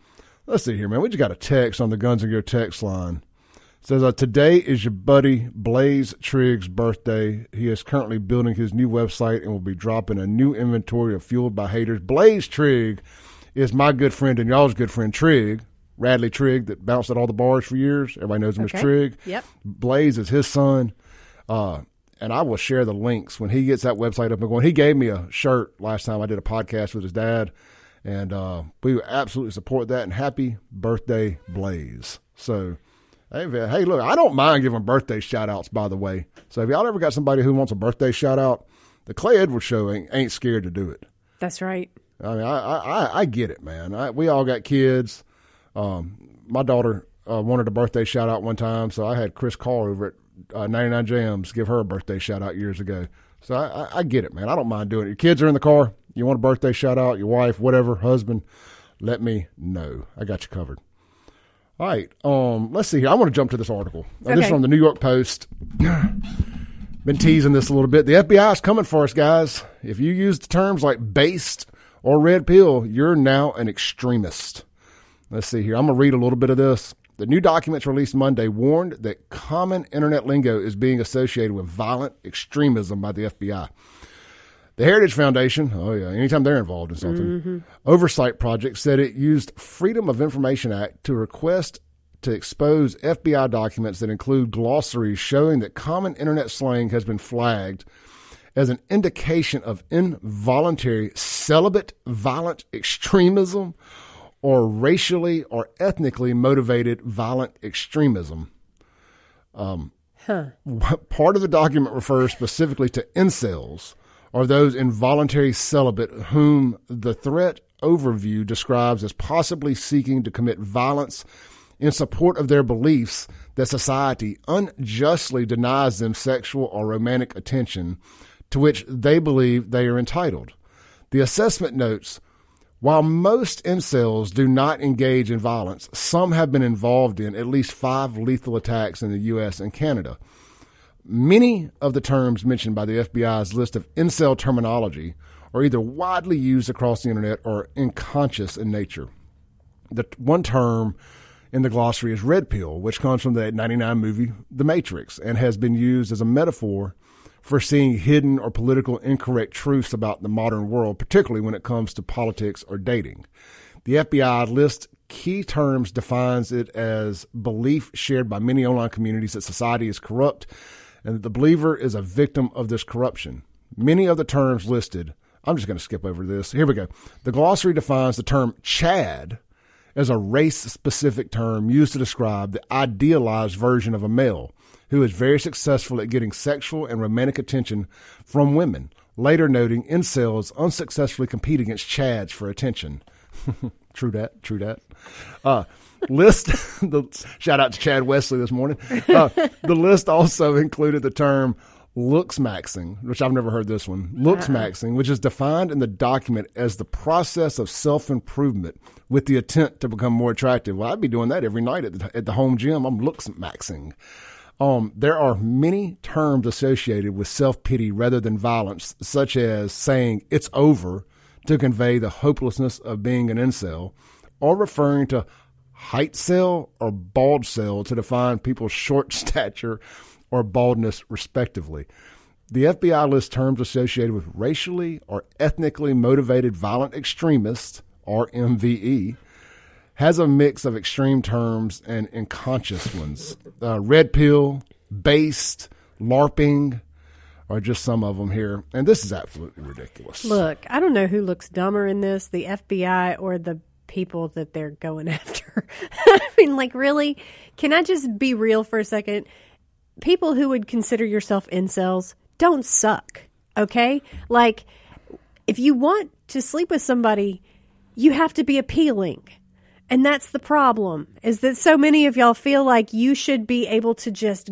let's see here, man. We just got a text on the Guns and Gear text line. It says uh, today is your buddy Blaze Triggs' birthday. He is currently building his new website and will be dropping a new inventory of Fueled by Haters. Blaze Trigg is my good friend and y'all's good friend Trigg, Radley Trigg, that bounced at all the bars for years. Everybody knows him Okay. as Trigg. Yep. Blaze is his son. Uh, and I will share the links when he gets that website up and going. He gave me a shirt last time I did a podcast with his dad, and uh, we absolutely support that. And happy birthday, Blaze! So, hey, hey, look, I don't mind giving birthday shout outs, by the way. So, if y'all ever got somebody who wants a birthday shout out, the Clay Edwards Show ain't, ain't scared to do it. That's right. I mean, I I, I- I get it, man. I, we all got kids. Um, my daughter uh, wanted a birthday shout out one time, so I had Chris Carr over at uh, 99 Jams give her a birthday shout out years ago. So I, I, I get it, man. I don't mind doing it. Your kids are in the car. You want a birthday shout out, your wife, whatever, husband, let me know. I got you covered. All right. Um, let's see here. I want to jump to this article. Uh, This is Okay. from the New York Post. Been teasing this a little bit. The FBI is coming for us, guys. If you use the terms like based or red pill, you're now an extremist. Let's see here. I'm going to read a little bit of this. The new documents released Monday warned that common internet lingo is being associated with violent extremism by the FBI. The Heritage Foundation, oh yeah, anytime they're involved in something, mm-hmm. Oversight Project said it used Freedom of Information Act to request to expose FBI documents that include glossaries showing that common internet slang has been flagged as an indication of involuntary celibate violent extremism or racially or ethnically motivated violent extremism. Um, Part of the document refers specifically to incels, or those involuntary celibate whom the threat overview describes as possibly seeking to commit violence in support of their beliefs that society unjustly denies them sexual or romantic attention to which they believe they are entitled. The assessment notes while most incels do not engage in violence, some have been involved in at least five lethal attacks in the U.S. and Canada. Many of the terms mentioned by the FBI's list of incel terminology are either widely used across the internet or unconscious in nature. The one term in the glossary is red pill, which comes from the 99 movie The Matrix and has been used as a metaphor for seeing hidden or political incorrect truths about the modern world, particularly when it comes to politics or dating. The FBI lists key terms defines it as belief shared by many online communities that society is corrupt and that the believer is a victim of this corruption. Many of the terms listed, I'm just going to skip over this. Here we go. The glossary defines the term Chad as a race specific term used to describe the idealized version of a male who is very successful at getting sexual and romantic attention from women, later noting incels unsuccessfully compete against chads for attention. true that, true that. Uh, list the shout out to Chad Wesley this morning. Uh, the list also included the term looks maxing, which I've never heard this one. Looks maxing, which is defined in the document as the process of self improvement with the intent to become more attractive. Well, I'd be doing that every night at the, at the home gym. I'm looks maxing. Um, there are many terms associated with self pity rather than violence, such as saying it's over to convey the hopelessness of being an incel, or referring to height cell or bald cell to define people's short stature or baldness, respectively. The FBI lists terms associated with racially or ethnically motivated violent extremists, or MVE, has a mix of extreme terms and unconscious ones. Uh, red pill, based, LARPing are just some of them here. And this is absolutely ridiculous. Look, I don't know who looks dumber in this, the FBI or the people that they're going after. I mean, like, really? Can I just be real for a second? People who would consider yourself incels don't suck, okay? Like, if you want to sleep with somebody, you have to be appealing. And that's the problem is that so many of y'all feel like you should be able to just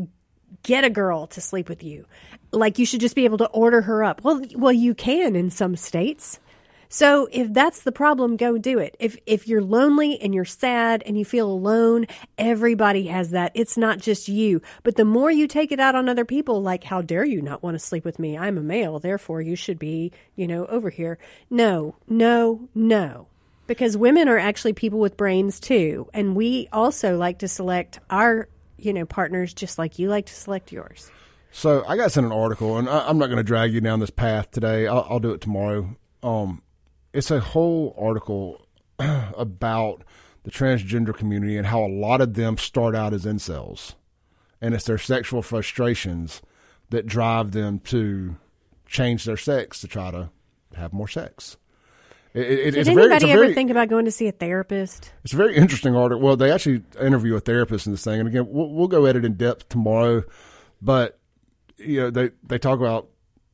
get a girl to sleep with you. Like you should just be able to order her up. Well, well you can in some states. So if that's the problem, go do it. If if you're lonely and you're sad and you feel alone, everybody has that. It's not just you. But the more you take it out on other people, like how dare you not want to sleep with me? I'm a male, therefore you should be, you know, over here. No, no, no. Because women are actually people with brains too, and we also like to select our, you know, partners just like you like to select yours. So I got sent an article, and I, I'm not going to drag you down this path today. I'll, I'll do it tomorrow. Um, it's a whole article about the transgender community and how a lot of them start out as incels, and it's their sexual frustrations that drive them to change their sex to try to have more sex. It, it, Did it's anybody very, ever very, think about going to see a therapist? it's a very interesting article. Well, they actually interview a therapist in this thing, and again, we'll, we'll go at it in depth tomorrow. But you know, they they talk about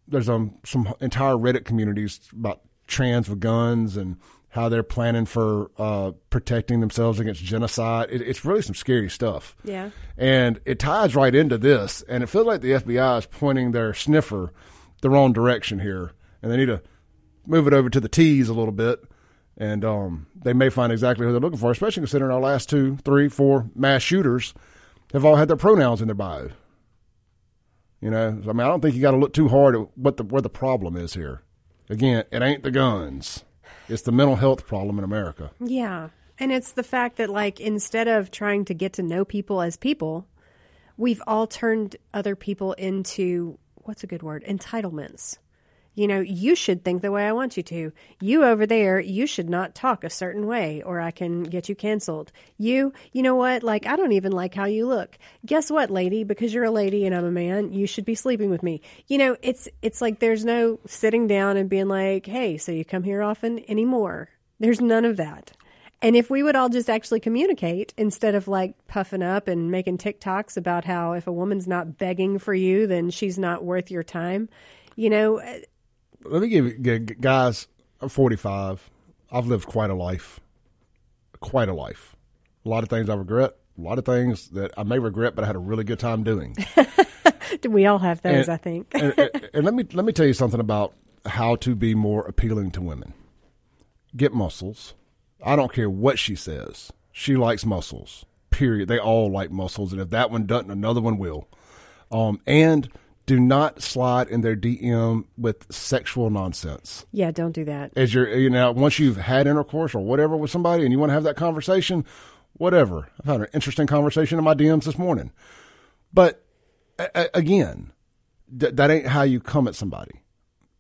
there's um some entire Reddit communities about trans with guns and how they're planning for uh, protecting themselves against genocide. It, it's really some scary stuff. Yeah. And it ties right into this, and it feels like the FBI is pointing their sniffer the wrong direction here, and they need to move it over to the T's a little bit, and um, they may find exactly who they're looking for, especially considering our last two, three, four mass shooters have all had their pronouns in their bio. You know, I mean, I don't think you got to look too hard at what the where the problem is here. Again, it ain't the guns; it's the mental health problem in America. Yeah. And it's the fact that, like, instead of trying to get to know people as people, we've all turned other people into what's a good word? Entitlements. You know, you should think the way I want you to. You over there, you should not talk a certain way or I can get you canceled. You, you know what? Like, I don't even like how you look. Guess what, lady? Because you're a lady and I'm a man, you should be sleeping with me. You know, it's, it's like there's no sitting down and being like, hey, so you come here often anymore. There's none of that. And if we would all just actually communicate instead of like puffing up and making TikToks about how if a woman's not begging for you, then she's not worth your time, you know, Let me give you guys. I'm 45. I've lived quite a life, quite a life. A lot of things I regret. A lot of things that I may regret, but I had a really good time doing. we all have those, And- I think. and, and- and let me let me tell you something about how to be more appealing to women. Get muscles. I don't care what she says. She likes muscles. Period. They all like muscles, and if that one doesn't, another one will. Um, and do not slide in their DM with sexual nonsense. yeah, don't do that. As you're, you know, once you've had intercourse or whatever with somebody, and you want to have that conversation, whatever. I've had an interesting conversation in my DMs this morning, but a- again, th- that ain't how you come at somebody.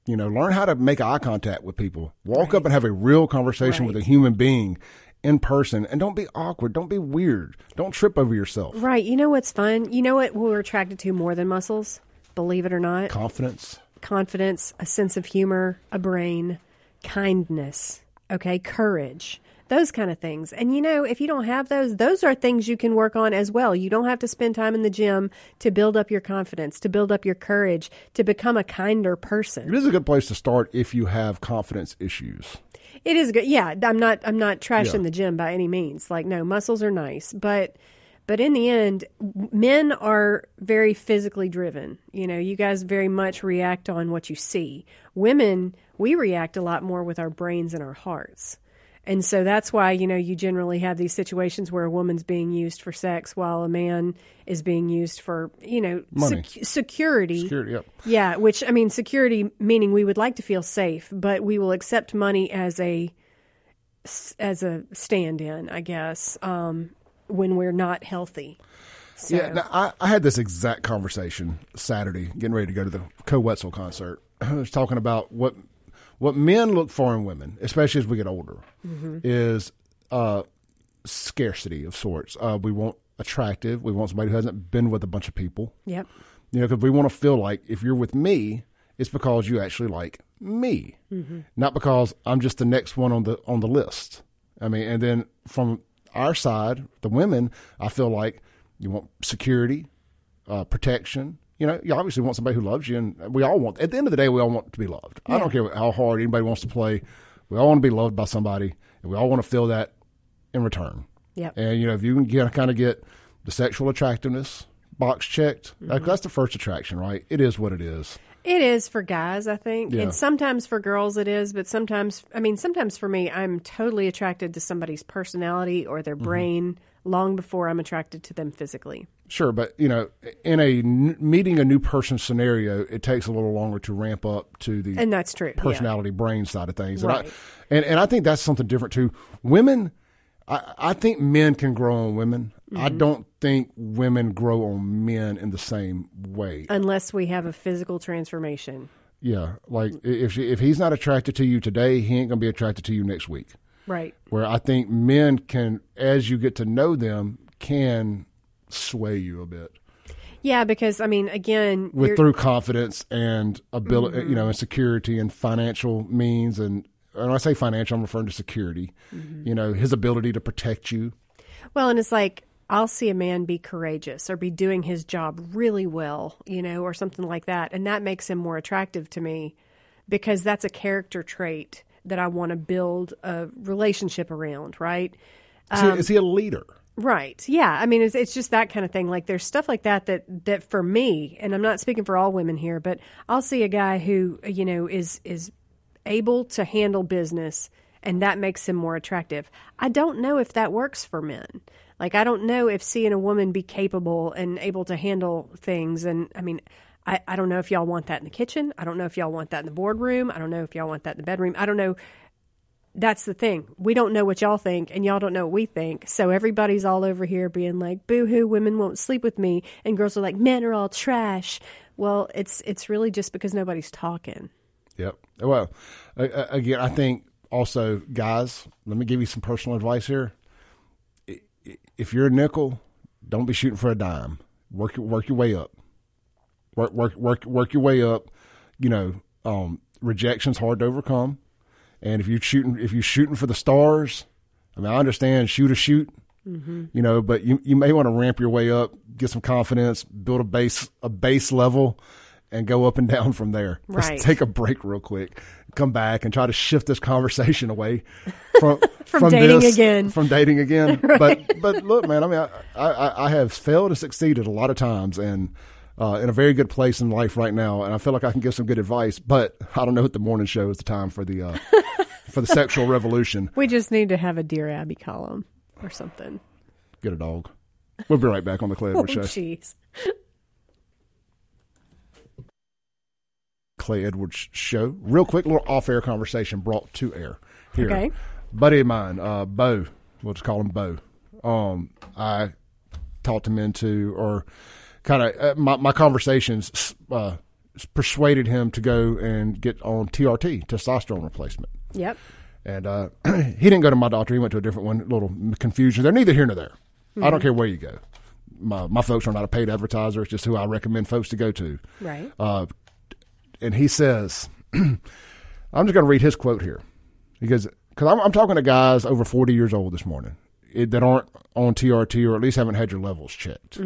You know, learn how to make eye contact with people. Walk up and have a real conversation with a human being in person, and don't be awkward. Don't be weird. Don't trip over yourself. Right. You know what's fun? You know what we're attracted to more than muscles? Believe it or not? Confidence. confidence, a sense of humor, a brain, kindness, okay, courage. those kind of things. And you know, if you don't have those, those are things you can work on as well. You don't have to spend time in the gym to build up your confidence, to build up your courage, to become a kinder person. It is a good place to start if you have confidence issues. It is good. Yeah, I'm not I'm not trashing Yeah. the gym by any means. Like no, muscles are nice, but but in the end, men are very physically driven. You know, you guys very much react on what you see. Women, we react a lot more with our brains and our hearts. And so that's why, you know, you generally have these situations where a woman's being used for sex while a man is being used for, you know, Money. sec- security. Security, yep. Yeah, which I mean, security meaning we would like to feel safe, but we will accept money as a as a stand-in, I guess, um, when we're not healthy. So, Yeah, now, I, I had this exact conversation Saturday, getting ready to go to the Koe Wetzel concert. I was talking about what what men look for in women, especially as we get older, is uh, scarcity of sorts. Uh, we want attractive. We want somebody who hasn't been with a bunch of people. yep, You know, because we want to feel like if you're with me, it's because you actually like me, not because I'm just the next one on the on the list. I mean, and then from our side, the women, I feel like you want security, uh, protection. You know, you obviously want somebody who loves you, and we all want. At the end of the day, we all want to be loved. I don't care how hard anybody wants to play. We all want to be loved by somebody, and we all want to feel that in return. yep, And you know, if you can get, kind of get the sexual attractiveness box checked, like, that's the first attraction, right? It is what it is. It is for guys, I think, Yeah. and sometimes for girls it is, but sometimes, I mean, sometimes for me, I'm totally attracted to somebody's personality or their mm-hmm. brain long before I'm attracted to them physically. Sure, but you know, in a n- meeting a new person scenario, it takes a little longer to ramp up to the And that's true. yeah. personality brain side of things. Right. And, I, and and I think that's something different too. Women, I, I think men can grow on women. I Mm-hmm. don't think women grow on men in the same way. Unless we have a physical transformation. Yeah, like if she, if he's not attracted to you today, he ain't gonna be attracted to you next week. Right. where I think men can, as you get to know them, can sway you a bit Yeah, because I mean, again, with through confidence and ability, Mm-hmm. you know, and security and financial means. And when I say financial, I'm referring to security. Mm-hmm. You know, his ability to protect you. Well, and it's like I'll see a man be courageous or be doing his job really well, you know, or something like that, and that makes him more attractive to me because that's a character trait that I want to build a relationship around, right? Is, Um, he, is he a leader? Right. Yeah. I mean, it's it's just that kind of thing. Like there's stuff like that that that for me, and I'm not speaking for all women here, but I'll see a guy who you know is is able to handle business, and that makes him more attractive. I don't know if that works for men. Like I don't know if seeing a woman be capable and able to handle things, and I mean. I, I don't know if y'all want that in the kitchen. I don't know if y'all want that in the boardroom. I don't know if y'all want that in the bedroom. I don't know that's the thing. We don't know what y'all think, and y'all don't know what we think. So everybody's all over here being like, "Boo hoo, women won't sleep with me," and girls are like, "Men are all trash." Well, it's it's really just because nobody's talking. Yep. Well, again, I think also, guys, let me give you some personal advice here. If you're a nickel, don't be shooting for a dime. Work your- work your way up. Work work work work your way up. You know, um, rejection's hard to overcome, and if you're shooting if you're shooting for the stars, I mean, I understand shoot a shoot. You know, but you you may want to ramp your way up, get some confidence, build a base a base level, and go up and down from there. Let's Right. take a break real quick, come back, and try to shift this conversation away from From dating this, again. From dating again. But but look, man, I mean, I, I I have failed and succeeded a lot of times, and. Uh, in a very good place in life right now, and I feel like I can give some good advice. But I don't know if the morning show is the time for the uh, for the sexual revolution. We just need to have a Dear Abby column or something. Get a dog. We'll be right back on the Clay Oh, Show. jeez. Clay Edwards Show. Real quick, little off-air conversation brought to air here. Okay. Buddy of mine, uh, Bo. We'll just call him Bo. Um, I talked him into, or kind of uh, my my conversations uh, persuaded him to go and get on TRT, testosterone replacement. Yep. And uh, he didn't go to my doctor. He went to a different one. Little confusion. They're neither here nor there. I don't care where you go. My my folks are not a paid advertiser. It's just who I recommend folks to go to. Right. Uh, and he says, I'm just going to read his quote here. Because because I'm, I'm talking to guys over 40 years old this morning it, that aren't on TRT or at least haven't had your levels checked.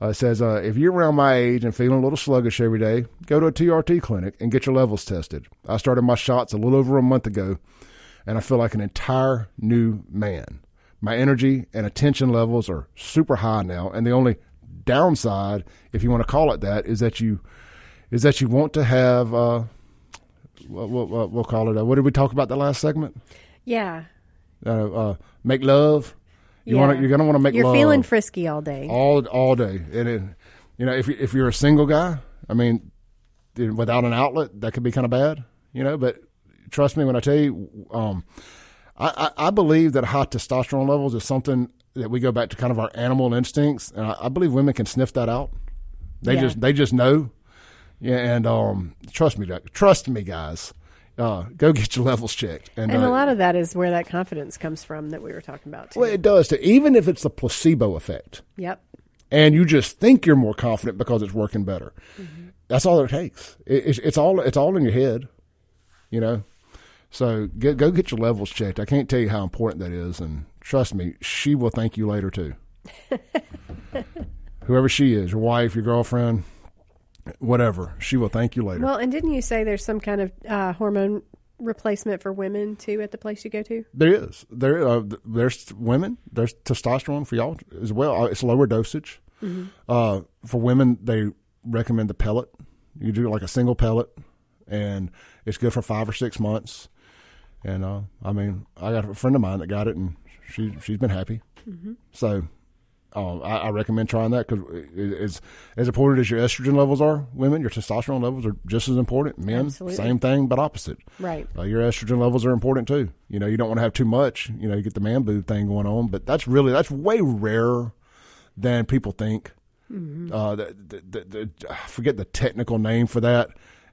Uh, it says uh, if you're around my age and feeling a little sluggish every day, go to a TRT clinic and get your levels tested. I started my shots a little over a month ago, and I feel like an entire new man. My energy and attention levels are super high now, and the only downside, if you want to call it that, is that you is that you want to have. Uh, we'll, we'll, we'll call it. Uh, what did we talk about the last segment? Yeah. Uh, uh, make love. You want Yeah. to. You're gonna want to make You're love feeling frisky all day. all all day. And it, you know, if you, if you're a single guy, I mean, without an outlet, that could be kind of bad. You know, but trust me when I tell you, um, I, I, I believe that high testosterone levels is something that we go back to kind of our animal instincts, and I, I believe women can sniff that out. They Yeah. just they just know. Yeah, and um, trust me, trust me, guys. Uh, go get your levels checked. and uh, a lot of that is where that confidence comes from that we were talking about too. well, it does too. Even if it's the placebo effect, Yep. and you just think you're more confident because it's working better. Mm-hmm. That's all it takes. It, it's, it's all it's all in your head, you know. So get, go get your levels checked. I can't tell you how important that is, and trust me, she will thank you later too. Whoever she is, your wife, your girlfriend, whatever, she will thank you later. Well, and didn't you say there's some kind of uh, hormone replacement for women too at the place you go to? There is there uh, there's women there's testosterone for y'all as well. Uh, it's lower dosage. Uh, for women, they recommend the pellet. You do like a single pellet, and it's good for five or six months. And uh, I mean, I got a friend of mine that got it, and she she's been happy. So. Uh, I, I recommend trying that because it's as important as your estrogen levels are. Women, your testosterone levels are just as important. Men, Absolutely. same thing, but opposite. Right. Uh, your estrogen levels are important too. You know, you don't want to have too much. You know, you get the man boob thing going on, but that's really that's way rarer than people think. Uh, the, the, the, the, I forget the technical name for that.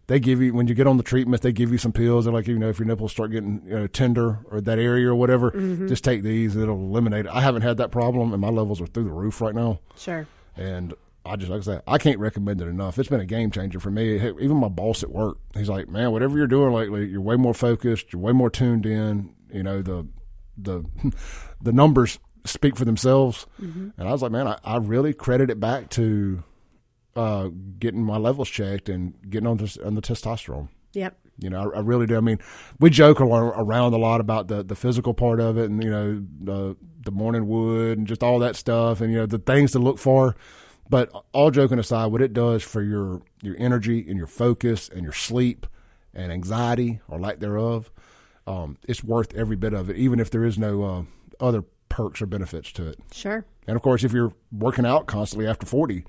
They give you when you get on the treatment, they give you some pills. They're like, you know, if your nipples start getting you know, tender or that area or whatever, mm-hmm. just take these. It'll eliminate it. I haven't had that problem, and my levels are through the roof right now. Sure. And I just like I said, I can't recommend it enough. It's been a game changer for me. Heck, Even my boss at work, he's like, "Man, whatever you're doing lately, you're way more focused. You're way more tuned in. You know the the the numbers speak for themselves." Mm-hmm. And I was like, "Man, I, I really credit it back to uh, getting my levels checked and getting on, on the testosterone." Yep. You know, I, I really do. I mean, we joke around a lot about the, the physical part of it, and you know, the the morning wood and just all that stuff, and you know, the things to look for. But all joking aside, what it does for your your energy and your focus and your sleep and anxiety or lack thereof, um, it's worth every bit of it, even if there is no uh, other perks or benefits to it. Sure. And of course, if you're working out constantly after 40,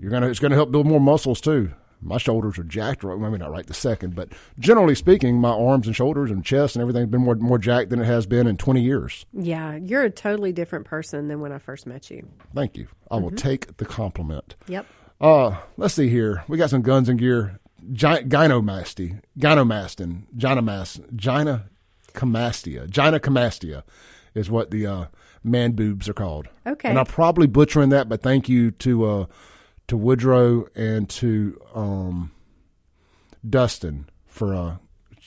you're gonna it's gonna help build more muscles too. My shoulders are jacked. Right, maybe not right the second, but generally speaking, my arms and shoulders and chest and everything have been more more jacked than it has been in 20 years. Yeah, you're a totally different person than when I first met you. Thank you. I will take the compliment. Yep. Uh, let's see here. We got some guns and gear. Gy- gynomasty, gynomastin, gynomas, gynecomastia, gynecomastia is what the uh, man boobs are called. Okay. And I'm probably butchering that, but thank you to uh, to Woodrow and to um, Dustin for uh,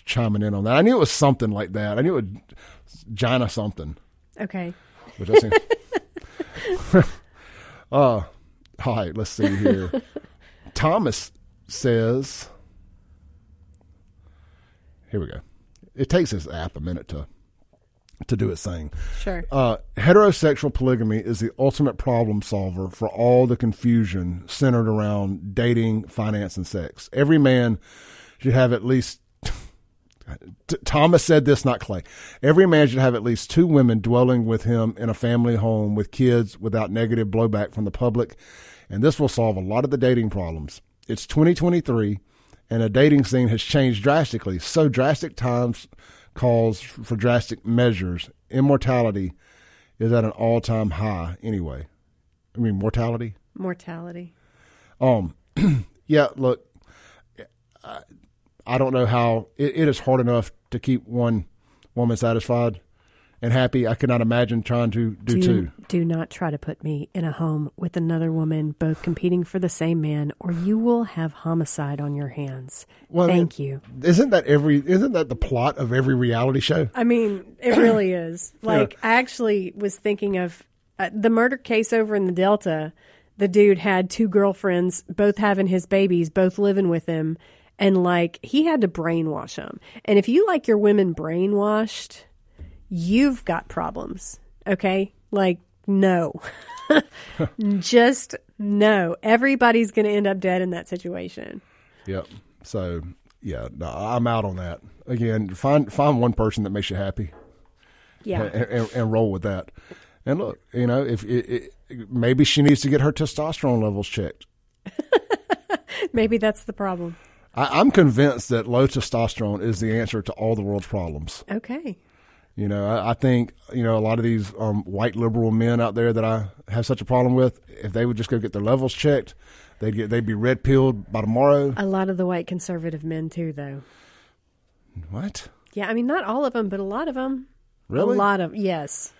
chiming in on that. I knew it was something like that. I knew it was gyna something. Okay. Which I uh, all right, let's see here. Thomas says, here we go. It takes this app a minute to to do its thing. Sure. Uh, heterosexual polygamy is the ultimate problem solver for all the confusion centered around dating, finance, and sex. Every man should have at least. Thomas said this, not Clay. Every man should have at least two women dwelling with him in a family home with kids without negative blowback from the public. And this will solve a lot of the dating problems. It's 2023 and the dating scene has changed drastically. So drastic times calls for drastic measures. Immortality is at an all time high anyway. I mean, mortality? Mortality. Um, yeah, look, I, I don't know how it, it is hard enough to keep one woman satisfied, and happy. I cannot imagine trying to do, do, two. do not try to put me in a home with another woman, both competing for the same man, or you will have homicide on your hands. Well, I mean, Thank you. Isn't that every? Isn't that the plot of every reality show? I mean, it really is. Like, I actually was thinking of uh, the murder case over in the Delta. The dude had two girlfriends, both having his babies, both living with him, and like he had to brainwash them. And if you like your women brainwashed, you've got problems. Okay, like no, just no. Everybody's going to end up dead in that situation. Yep. So yeah, no, I'm out on that. Again, find find one person that makes you happy. Yeah. and, and, and roll with that. And look, you know, if it, it, maybe she needs to get her testosterone levels checked. Maybe that's the problem. I, I'm convinced that low testosterone is the answer to all the world's problems. Okay. You know, I, I think you know a lot of these um, white liberal men out there that I have such a problem with. If they would just go get their levels checked, they'd get they'd be red pilled by tomorrow. A lot of the white conservative men too, though. What? Yeah, I mean, not all of them, but a lot of them. Really? A lot of yes.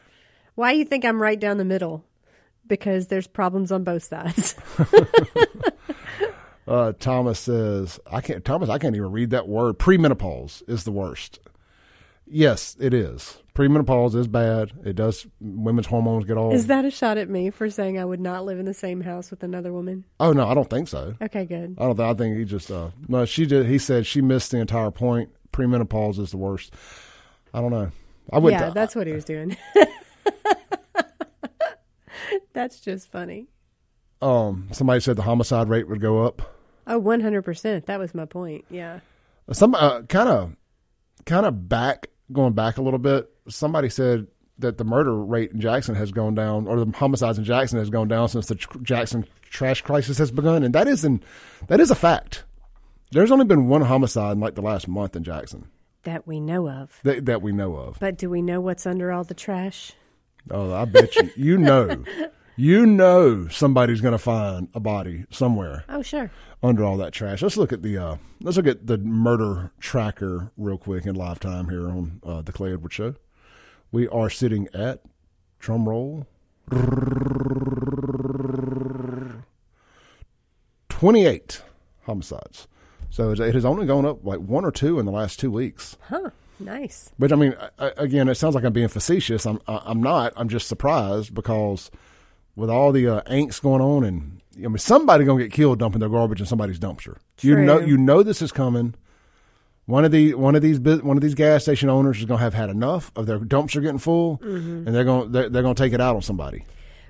Why do you think I'm right down the middle? Because there's problems on both sides. Uh, Thomas says, I can't, Thomas, I can't even read that word. Premenopause is the worst. Yes, it is. Premenopause is bad. It does, women's hormones get all. Is that a shot at me for saying I would not live in the same house with another woman? oh, no, I don't think so. Okay, good. I don't think, I think he just, uh, no, she did, he said she missed the entire point. Premenopause is the worst. I don't know. I would, yeah, that's what he was doing. that's just funny. um, somebody said the homicide rate would go up. Oh, 100%. That was my point. Yeah. Some, uh, kind of, kind of back, going back a little bit. Somebody said that the murder rate in Jackson has gone down, or the homicides in Jackson has gone down since the tr- Jackson trash crisis has begun, and that is an, that is a fact. There's only been one homicide in like the last month in Jackson That we know of. that, that we know of. But do we know what's under all the trash? Oh, I bet you, you know, you know somebody's going to find a body somewhere Oh, sure. under all that trash. Let's look at the uh, let's look at the murder tracker real quick in live time here on uh, the Clay Edwards Show. We are sitting at drum roll twenty eight homicides. So it has only gone up like one or two in the last two weeks. Huh. Nice. But I mean, again, it sounds like I'm being facetious. I'm I'm not. I'm just surprised because with all the uh, angst going on, and I mean, somebody gonna get killed dumping their garbage in somebody's dumpster. You know, you know this is coming. One of the one of these one of these gas station owners is gonna have had enough of their dumpster getting full, Mm-hmm. and they're gonna they're, they're gonna take it out on somebody.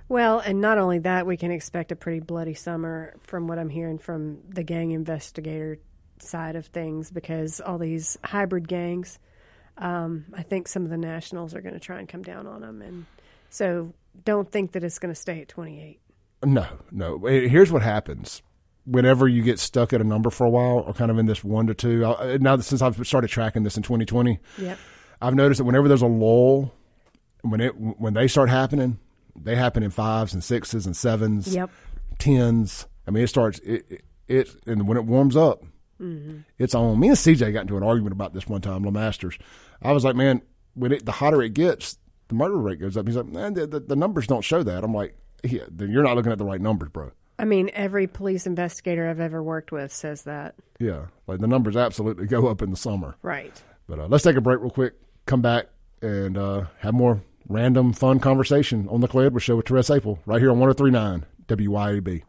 Well, and not only that, we can expect a pretty bloody summer from what I'm hearing from the gang investigator side of things because all these hybrid gangs, um, I think some of the nationals are going to try and come down on them. And so don't think that it's going to stay at 28. No, no. Here's what happens. Whenever you get stuck at a number for a while, or kind of in this one to two, I- uh, now that since I've started tracking this in 2020, Yep. I've noticed that whenever there's a lull, when it when they start happening, they happen in fives and sixes and sevens, Yep. tens. I mean, it starts it, it, it and when it warms up, mm-hmm. it's on. Me and CJ got into an argument about this one time, Masters. I was like, man, when it, the hotter it gets, the murder rate goes up. He's like, man, the, the, the numbers don't show that. I'm like, yeah, then you're not looking at the right numbers, bro. I mean, every police investigator I've ever worked with says that. Yeah, like the numbers absolutely go up in the summer. Right. But uh, let's take a break real quick, come back, and uh, have more random, fun conversation on the Clay Edwards Show with Therese Apel right here on 1039 WYAB.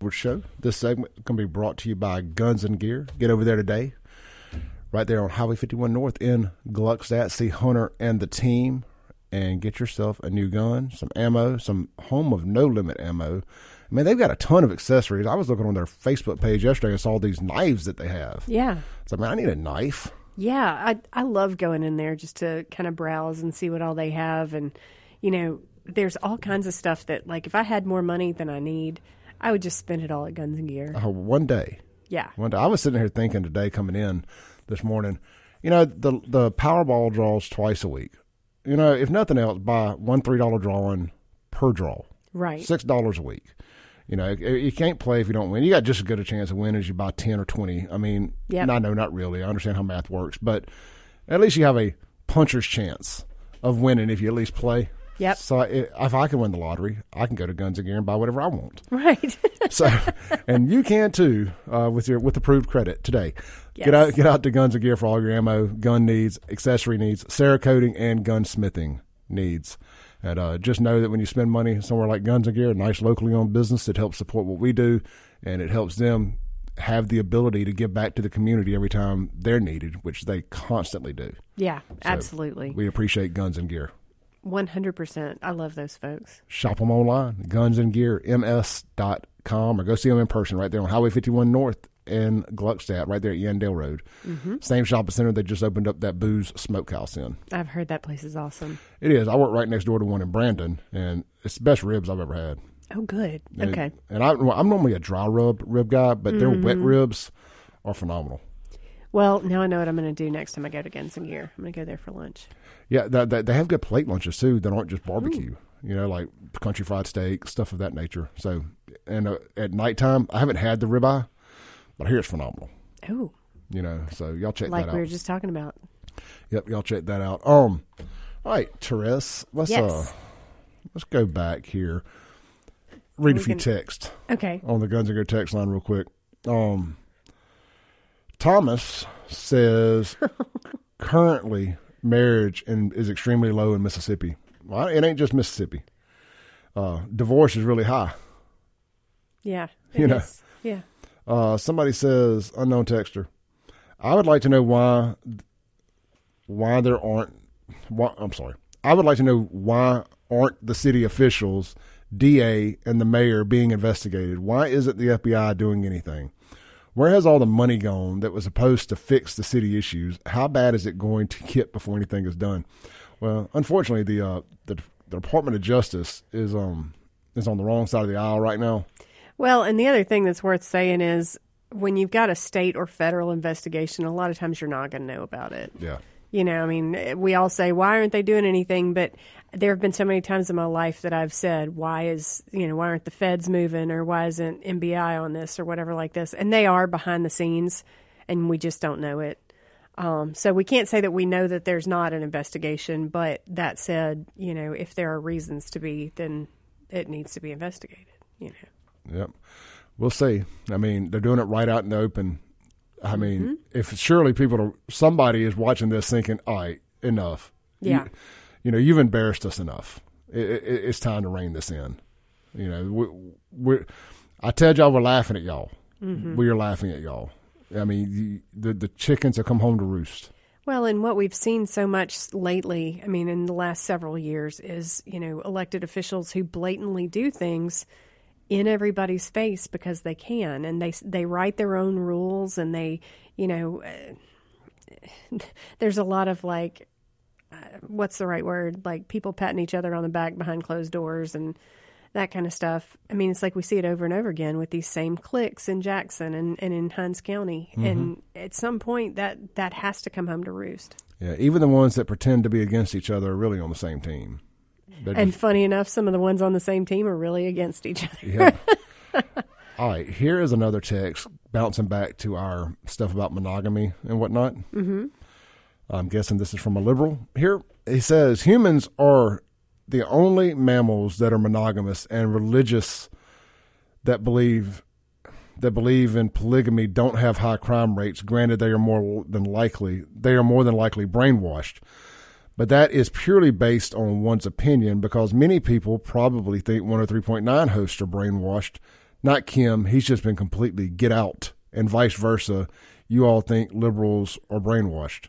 Edwards Show. This segment can be brought to you by Guns and Gear. Get over there today, right there on Highway 51 North in Gluckstadt. See Hunter and the team and get yourself a new gun, some ammo, some home of no limit ammo. I mean, they've got a ton of accessories. I was looking on their Facebook page yesterday and saw these knives that they have. Yeah. So, man, I need a knife. Yeah, I I love going in there just to kind of browse and see what all they have, and you know, there's all kinds of stuff that like if I had more money than I need, I would just spend it all at Guns and Gear. Oh, one day, Yeah, one day. I was sitting here thinking today, coming in this morning. You know, the the Powerball draws twice a week. You know, if nothing else, buy one three dollar drawing per draw, right. six dollars a week. You know, you can't play if you don't win. You got just as good a chance of winning as you buy ten or twenty. I mean, Yep. I know not really. I understand how math works, but at least you have a puncher's chance of winning if you at least play. Yep. So I, if I can win the lottery, I can go to Guns and Gear and buy whatever I want. Right. So, and you can too uh, with your with approved credit today. Yes. Get out get out to Guns and Gear for all your ammo, gun needs, accessory needs, cerakoting, and gunsmithing needs. And uh, just know that when you spend money somewhere like Guns and Gear, a nice locally owned business, it helps support what we do, and it helps them have the ability to give back to the community every time they're needed, which they constantly do. yeah, absolutely. We appreciate Guns and Gear. 100%. I love those folks. Shop them online, gunsandgearms.com, or go see them in person right there on Highway 51 North in Gluckstadt, right there at Yandell Road. Same shopping center they just opened up that Booze Smokehouse in. I've heard that place is awesome. It is. I work right next door to one in Brandon, and it's the best ribs I've ever had. Oh, good. And- Okay. And I, I'm normally a dry rub rib guy, but their wet ribs are phenomenal. Well, now I know what I'm going to do next time I go to Guns and Gear. I'm going to go there for lunch. Yeah, that, that, they have good plate lunches too that aren't just barbecue. You know, like country fried steak, stuff of that nature. So, and uh, at nighttime, I haven't had the ribeye, but I hear it's phenomenal. Oh, You know, so y'all check like that out. Like we were just talking about. Yep, y'all check that out. Um, all right, Therese, let's uh, let's go back here. Read a few can- texts Okay. on the Guns and Gear text line real quick. Um, Thomas says currently marriage in, is extremely low in Mississippi. Well, it ain't just Mississippi. Uh, divorce is really high. Yeah. You it know. Yeah. Uh, somebody says unknown texture. I would like to know why why there aren't. Why, I'm sorry. I would like to know why aren't the city officials, DA, and the mayor being investigated? Why isn't the FBI doing anything? Where has all the money gone that was supposed to fix the city issues? How bad is it going to get before anything is done? Well, unfortunately, the uh, the, the Department of Justice is um is on the wrong side of the aisle right now. Well, and the other thing that's worth saying is when you've got a state or federal investigation, a lot of times you're not going to know about it. Yeah. You know, I mean, we all say, why aren't they doing anything? But there have been so many times in my life that I've said, why is, you know, why aren't the feds moving or why isn't MBI on this or whatever like this? And they are behind the scenes and we just don't know it. Um, so we can't say that we know that there's not an investigation, but that said, you know, if there are reasons to be, then it needs to be investigated, you know. Yep. We'll see. I mean, they're doing it right out in the open. I mean, Mm-hmm. if surely people are, somebody is watching this thinking, all right, enough. Yeah. You, you know, you've embarrassed us enough. It, it, it's time to rein this in. You know, we, we're, I tell y'all we're laughing at y'all. Mm-hmm. We are laughing at y'all. I mean, the, the chickens have come home to roost. Well, and what we've seen so much lately, I mean, in the last several years, is, you know, elected officials who blatantly do things in everybody's face because they can and they they write their own rules and they you know uh, there's a lot of like uh, what's the right word? Like people patting each other on the back behind closed doors and that kind of stuff. I mean it's like we see it over and over again with these same cliques in jackson and, and in Hinds county. And at some point that that has to come home to roost. Yeah, even the ones that pretend to be against each other are really on the same team. They're and just- funny enough some of the ones on the same team are really against each other Yeah. All right, here is another text bouncing back to our stuff about monogamy and whatnot. Mm-hmm. I'm guessing this is from a liberal. Here he says humans are the only mammals that are monogamous and religious that believe that believe in polygamy don't have high crime rates. Granted, they are more than likely they are more than likely brainwashed. But that is purely based on one's opinion because many people probably think 103.9 hosts are brainwashed. Not Kim. He's just been completely get out, and vice versa. You all think liberals are brainwashed.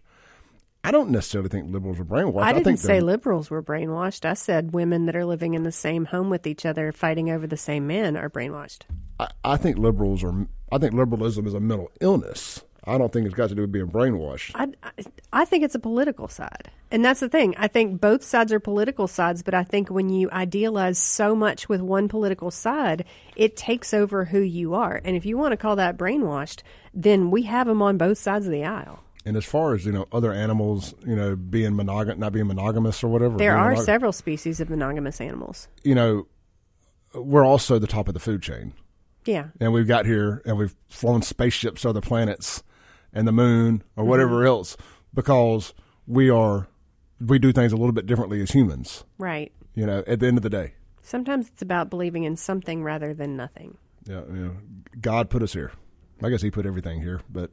I don't necessarily think liberals are brainwashed. I didn't think say liberals were brainwashed. I said women that are living in the same home with each other, fighting over the same men, are brainwashed. I, I think liberals are. I think liberalism is a mental illness. I don't think it's got to do with being brainwashed. I, I, think it's a political side. And that's the thing. I think both sides are political sides, but I think when you idealize so much with one political side, it takes over who you are. And if you want to call that brainwashed, then we have them on both sides of the aisle. And as far as you know, other animals, you know, being monogam, not being monogamous or whatever. There are monog- several species of monogamous animals. You know, we're also the top of the food chain. Yeah. and we've got here and we've flown spaceships to other planets and the moon or whatever else because we are we do things a little bit differently as humans. Right. You know, at the end of the day, Sometimes it's about believing in something rather than nothing. yeah, you know, God put us here. I guess He put everything here, but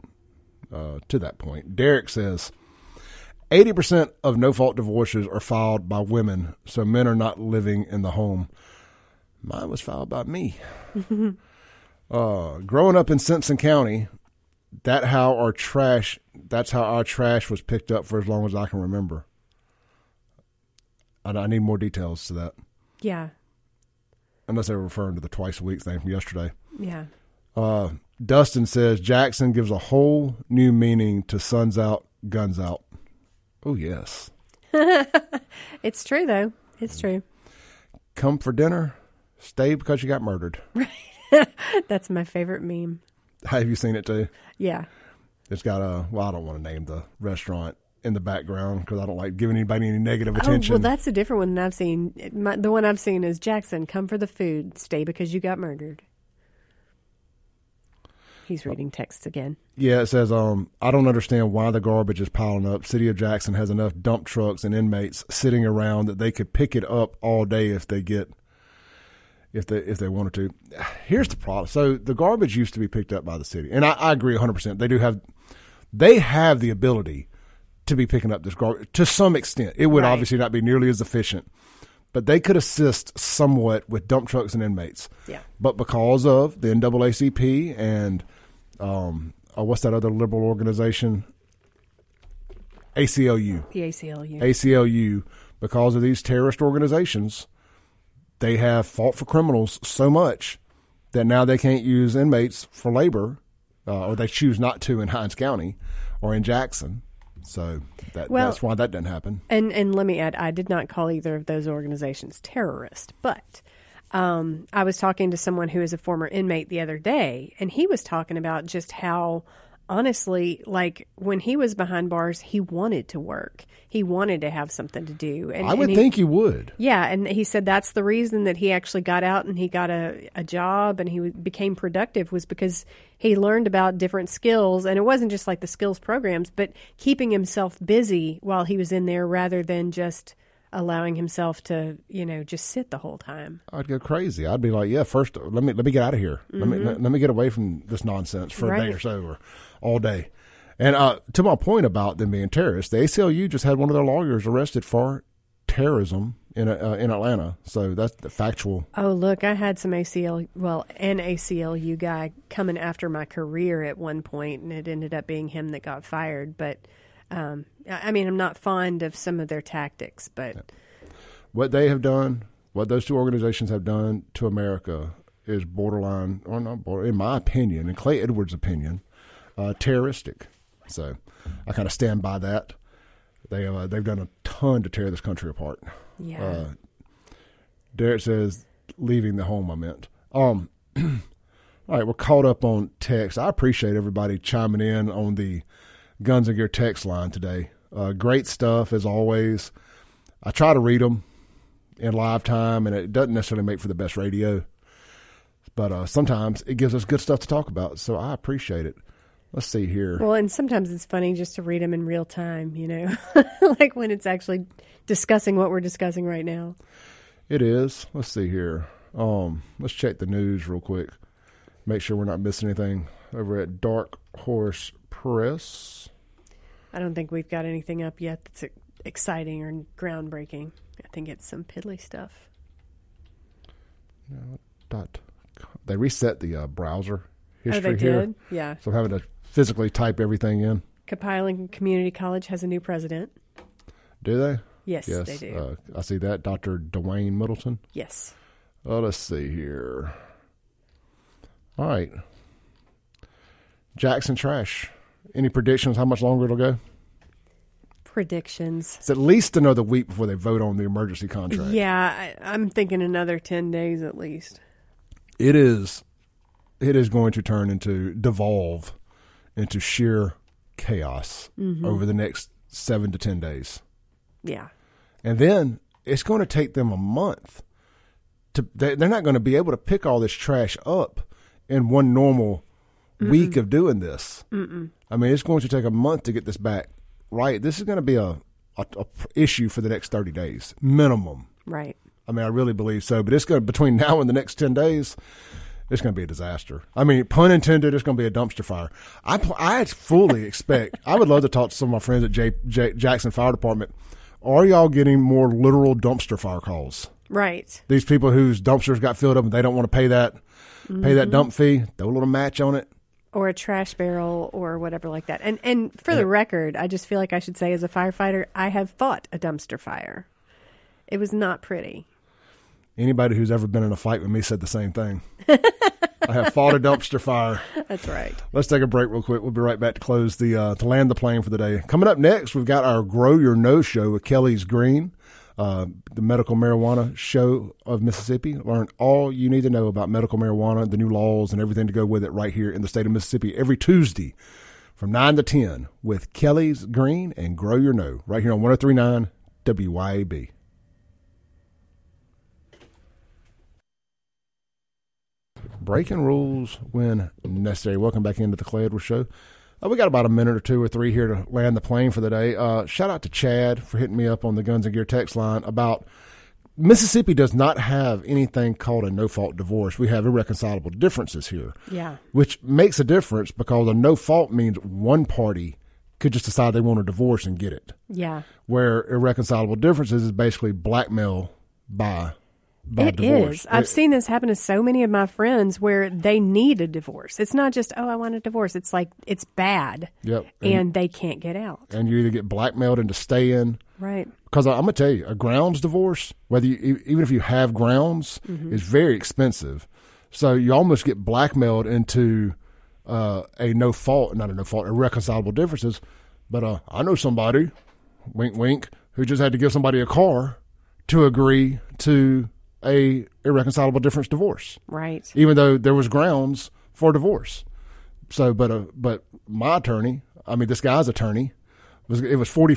uh, to that point, Derek says. 80% of no fault divorces are filed by women, so men are not living in the home. Mine was filed by me. uh, growing up in Simpson County, that how our trash that's how our trash was picked up for as long as I can remember. And I need more details to that. Yeah. Unless they're referring to the twice a week thing from yesterday. Yeah. Uh, Dustin says Jackson gives a whole new meaning to suns out, guns out. Oh yes. It's true though. It's true. Come for dinner, stay because you got murdered. That's my favorite meme. Have you seen it too? Yeah. It's got a well, I don't want to name the restaurant in the background because I don't like giving anybody any negative attention. Oh, well, that's a different one than I've seen. My, the one I've seen is Jackson, come for the food, stay because you got murdered. He's reading text again. Yeah, it says, um, I don't understand why the garbage is piling up. City of Jackson has enough dump trucks and inmates sitting around that they could pick it up all day if they get if they if they wanted to. Here's the problem. So the garbage used to be picked up by the city. And I, I agree 100%. They do have they have the ability to be picking up this garbage to some extent. It would Right. obviously not be nearly as efficient. But they could assist somewhat with dump trucks and inmates. Yeah. But because of the NAACP and um, uh, what's that other liberal organization? ACLU. The ACLU. ACLU, because of these terrorist organizations, they have fought for criminals so much that now they can't use inmates for labor, uh, or they choose not to in Hinds County or in Jackson. So that, Well- that's why that didn't happen. And and let me add, I did not call either of those organizations terrorist, but um, I was talking to someone who is a former inmate the other day, and he was talking about just how honestly, like when he was behind bars, he wanted to work. He wanted to have something to do. And I would and he- think you would. Yeah, and he said that's the reason that he actually got out and he got a, a job and he w- became productive was because he learned about different skills. And it wasn't just like the skills programs, but keeping himself busy while he was in there rather than just allowing himself to, you know, just sit the whole time. I'd go crazy. I'd be like, yeah, first let me let me get out of here. Let me mm-hmm. let, let me get away from this nonsense for a day or so or all day. And uh, to my point about them being terrorists, the ACLU just had one of their lawyers arrested for terrorism in uh, in Atlanta. So that's the factual. Oh, look, I had some ACL, well, an ACLU guy coming after my career at one point, and it ended up being him that got fired. But, um, I I mean, I'm not fond of some of their tactics, but What they have done, what those two organizations have done to America is borderline, or not border, in my opinion, in Clay Edwards' opinion, uh, terroristic. So I kind of stand by that. They uh, they've done a ton to tear this country apart. yeah. Uh, Derek says, leaving the home, I meant. Um, all right, we're caught up on text. I appreciate everybody chiming in on the Guns and Gear text line today. Uh, great stuff, as always. I try to read them in live time, and it doesn't necessarily make for the best radio. But uh, sometimes it gives us good stuff to talk about, so I appreciate it. Let's see here. Well, and sometimes it's funny just to read them in real time, you know, like when it's actually discussing what we're discussing right now. It is. Let's see here. Um, let's check the news real quick. Make sure we're not missing anything over at Dark Horse Press. I don't think we've got anything up yet that's exciting or groundbreaking. I think it's some piddly stuff. Dot. They reset the uh, browser Oh, history they here, did? Yeah. so I'm having to physically type everything in. Copiah-Lincoln Community College has a new president. Do they? Yes, yes. they do. Uh, I see that. Dr. Dwayne Middleton. yes. Oh, let's see here. All right. Jackson Trash. Any predictions how much longer it'll go? Predictions. It's at least another week before they vote on the emergency contract. Yeah, I, I'm thinking another 10 days at least. it is it is going to turn into devolve into sheer chaos Mm-hmm. over the next seven to ten days Yeah. and then it's going to take them a month to they- they're not going to be able to pick all this trash up in one normal week of doing this Mm-mm. i mean it's going to take a month to get this back right this is going to be a a, a issue for the next thirty days minimum. Right. I mean, I really believe so. But it's going to between now and the next ten days, it's going to be a disaster. I mean, pun intended, it's going to be a dumpster fire. I I fully expect. I would love to talk to some of my friends at J, J, Jackson Fire Department. Are y'all getting more literal dumpster fire calls? Right. These people whose dumpsters got filled up and they don't want to pay that pay that mm-hmm. dump fee, throw a little match on it. Or a trash barrel or whatever like that. And and for the record, I just feel like I should say as a firefighter, I have fought a dumpster fire. It was not pretty. Anybody who's ever been in a fight with me said the same thing. I have fought a dumpster fire. That's right. Let's take a break real quick. We'll be right back to close the uh, to land the plane for the day. Coming up next, we've got our Grow Your Know show with Kelly's Green, uh, the medical marijuana show of Mississippi. Learn all you need to know about medical marijuana, the new laws, and everything to go with it right here in the state of Mississippi every Tuesday from nine to ten with Kelly's Green and Grow Your Know right here on 103.9 WYAB. Breaking rules when necessary. Welcome back into the Clay Edwards Show. Uh, we got about a minute or two or three here to land the plane for the day. Uh, shout out to Chad for hitting me up on the Guns and Gear text line about Mississippi does not have anything called a no fault divorce. We have irreconcilable differences here, Yeah. which makes a difference because a no fault means one party could just decide they want a divorce and get it. Yeah. Where irreconcilable differences is basically blackmail by by It divorce. is. I've It- seen this happen to so many of my friends where they need a divorce. It's not just, oh, I want a divorce. It's like it's bad. Yep. And, they can't get out. and you either get blackmailed into staying Right. because I'm gonna tell you, a grounds divorce, whether you even if you have grounds, is very expensive. So you almost get blackmailed into uh, a no fault, not a no fault, irreconcilable differences. But uh, I know somebody, wink, wink, who just had to give somebody a car to agree to a irreconcilable difference divorce, Right. even though there was grounds for divorce. So, but uh, but my attorney, I mean, this guy's attorney, was it was forty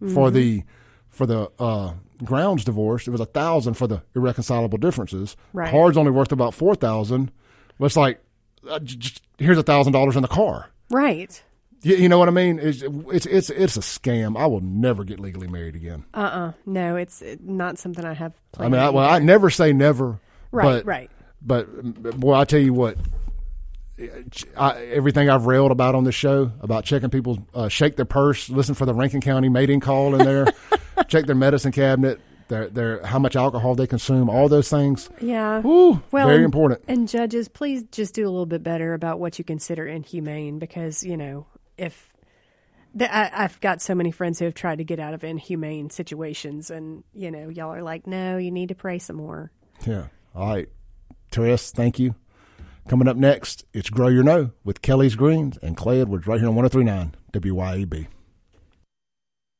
for Mm-hmm. the for the uh, grounds divorce. It was a thousand for the irreconcilable differences. Right. Car's only worth about four thousand. But it's like, uh, j- j- here's a thousand dollars in the car. Right. You, you know what I mean? It's, it's it's it's a scam. I will never get legally married again. Uh uh No, it's not something I have I mean, I, well, I never say never. Right, but, right. But boy, I tell you what, I, everything I've railed about on this show about checking people uh, shake their purse, listen for the Rankin County mating call in there, check their medicine cabinet, their their how much alcohol they consume, all those things. Yeah. Woo, well, very and- important. And judges, please just do a little bit better about what you consider inhumane because, you know, if the, I, I've got so many friends who have tried to get out of inhumane situations, and, you know, y'all are like, no, you need to pray some more. Yeah. All right, Therese, thank you. Coming up next, it's Grow Your Know with Kelly's Greens and Clay Edwards right here on 1039 WYAB.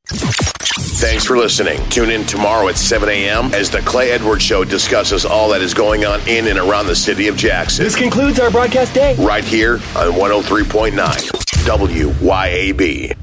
Thanks for listening. Tune in tomorrow at 7 a.m. as the Clay Edwards Show discusses all that is going on in and around the city of Jackson. This concludes our broadcast day. Right here on 103.9 WYAB.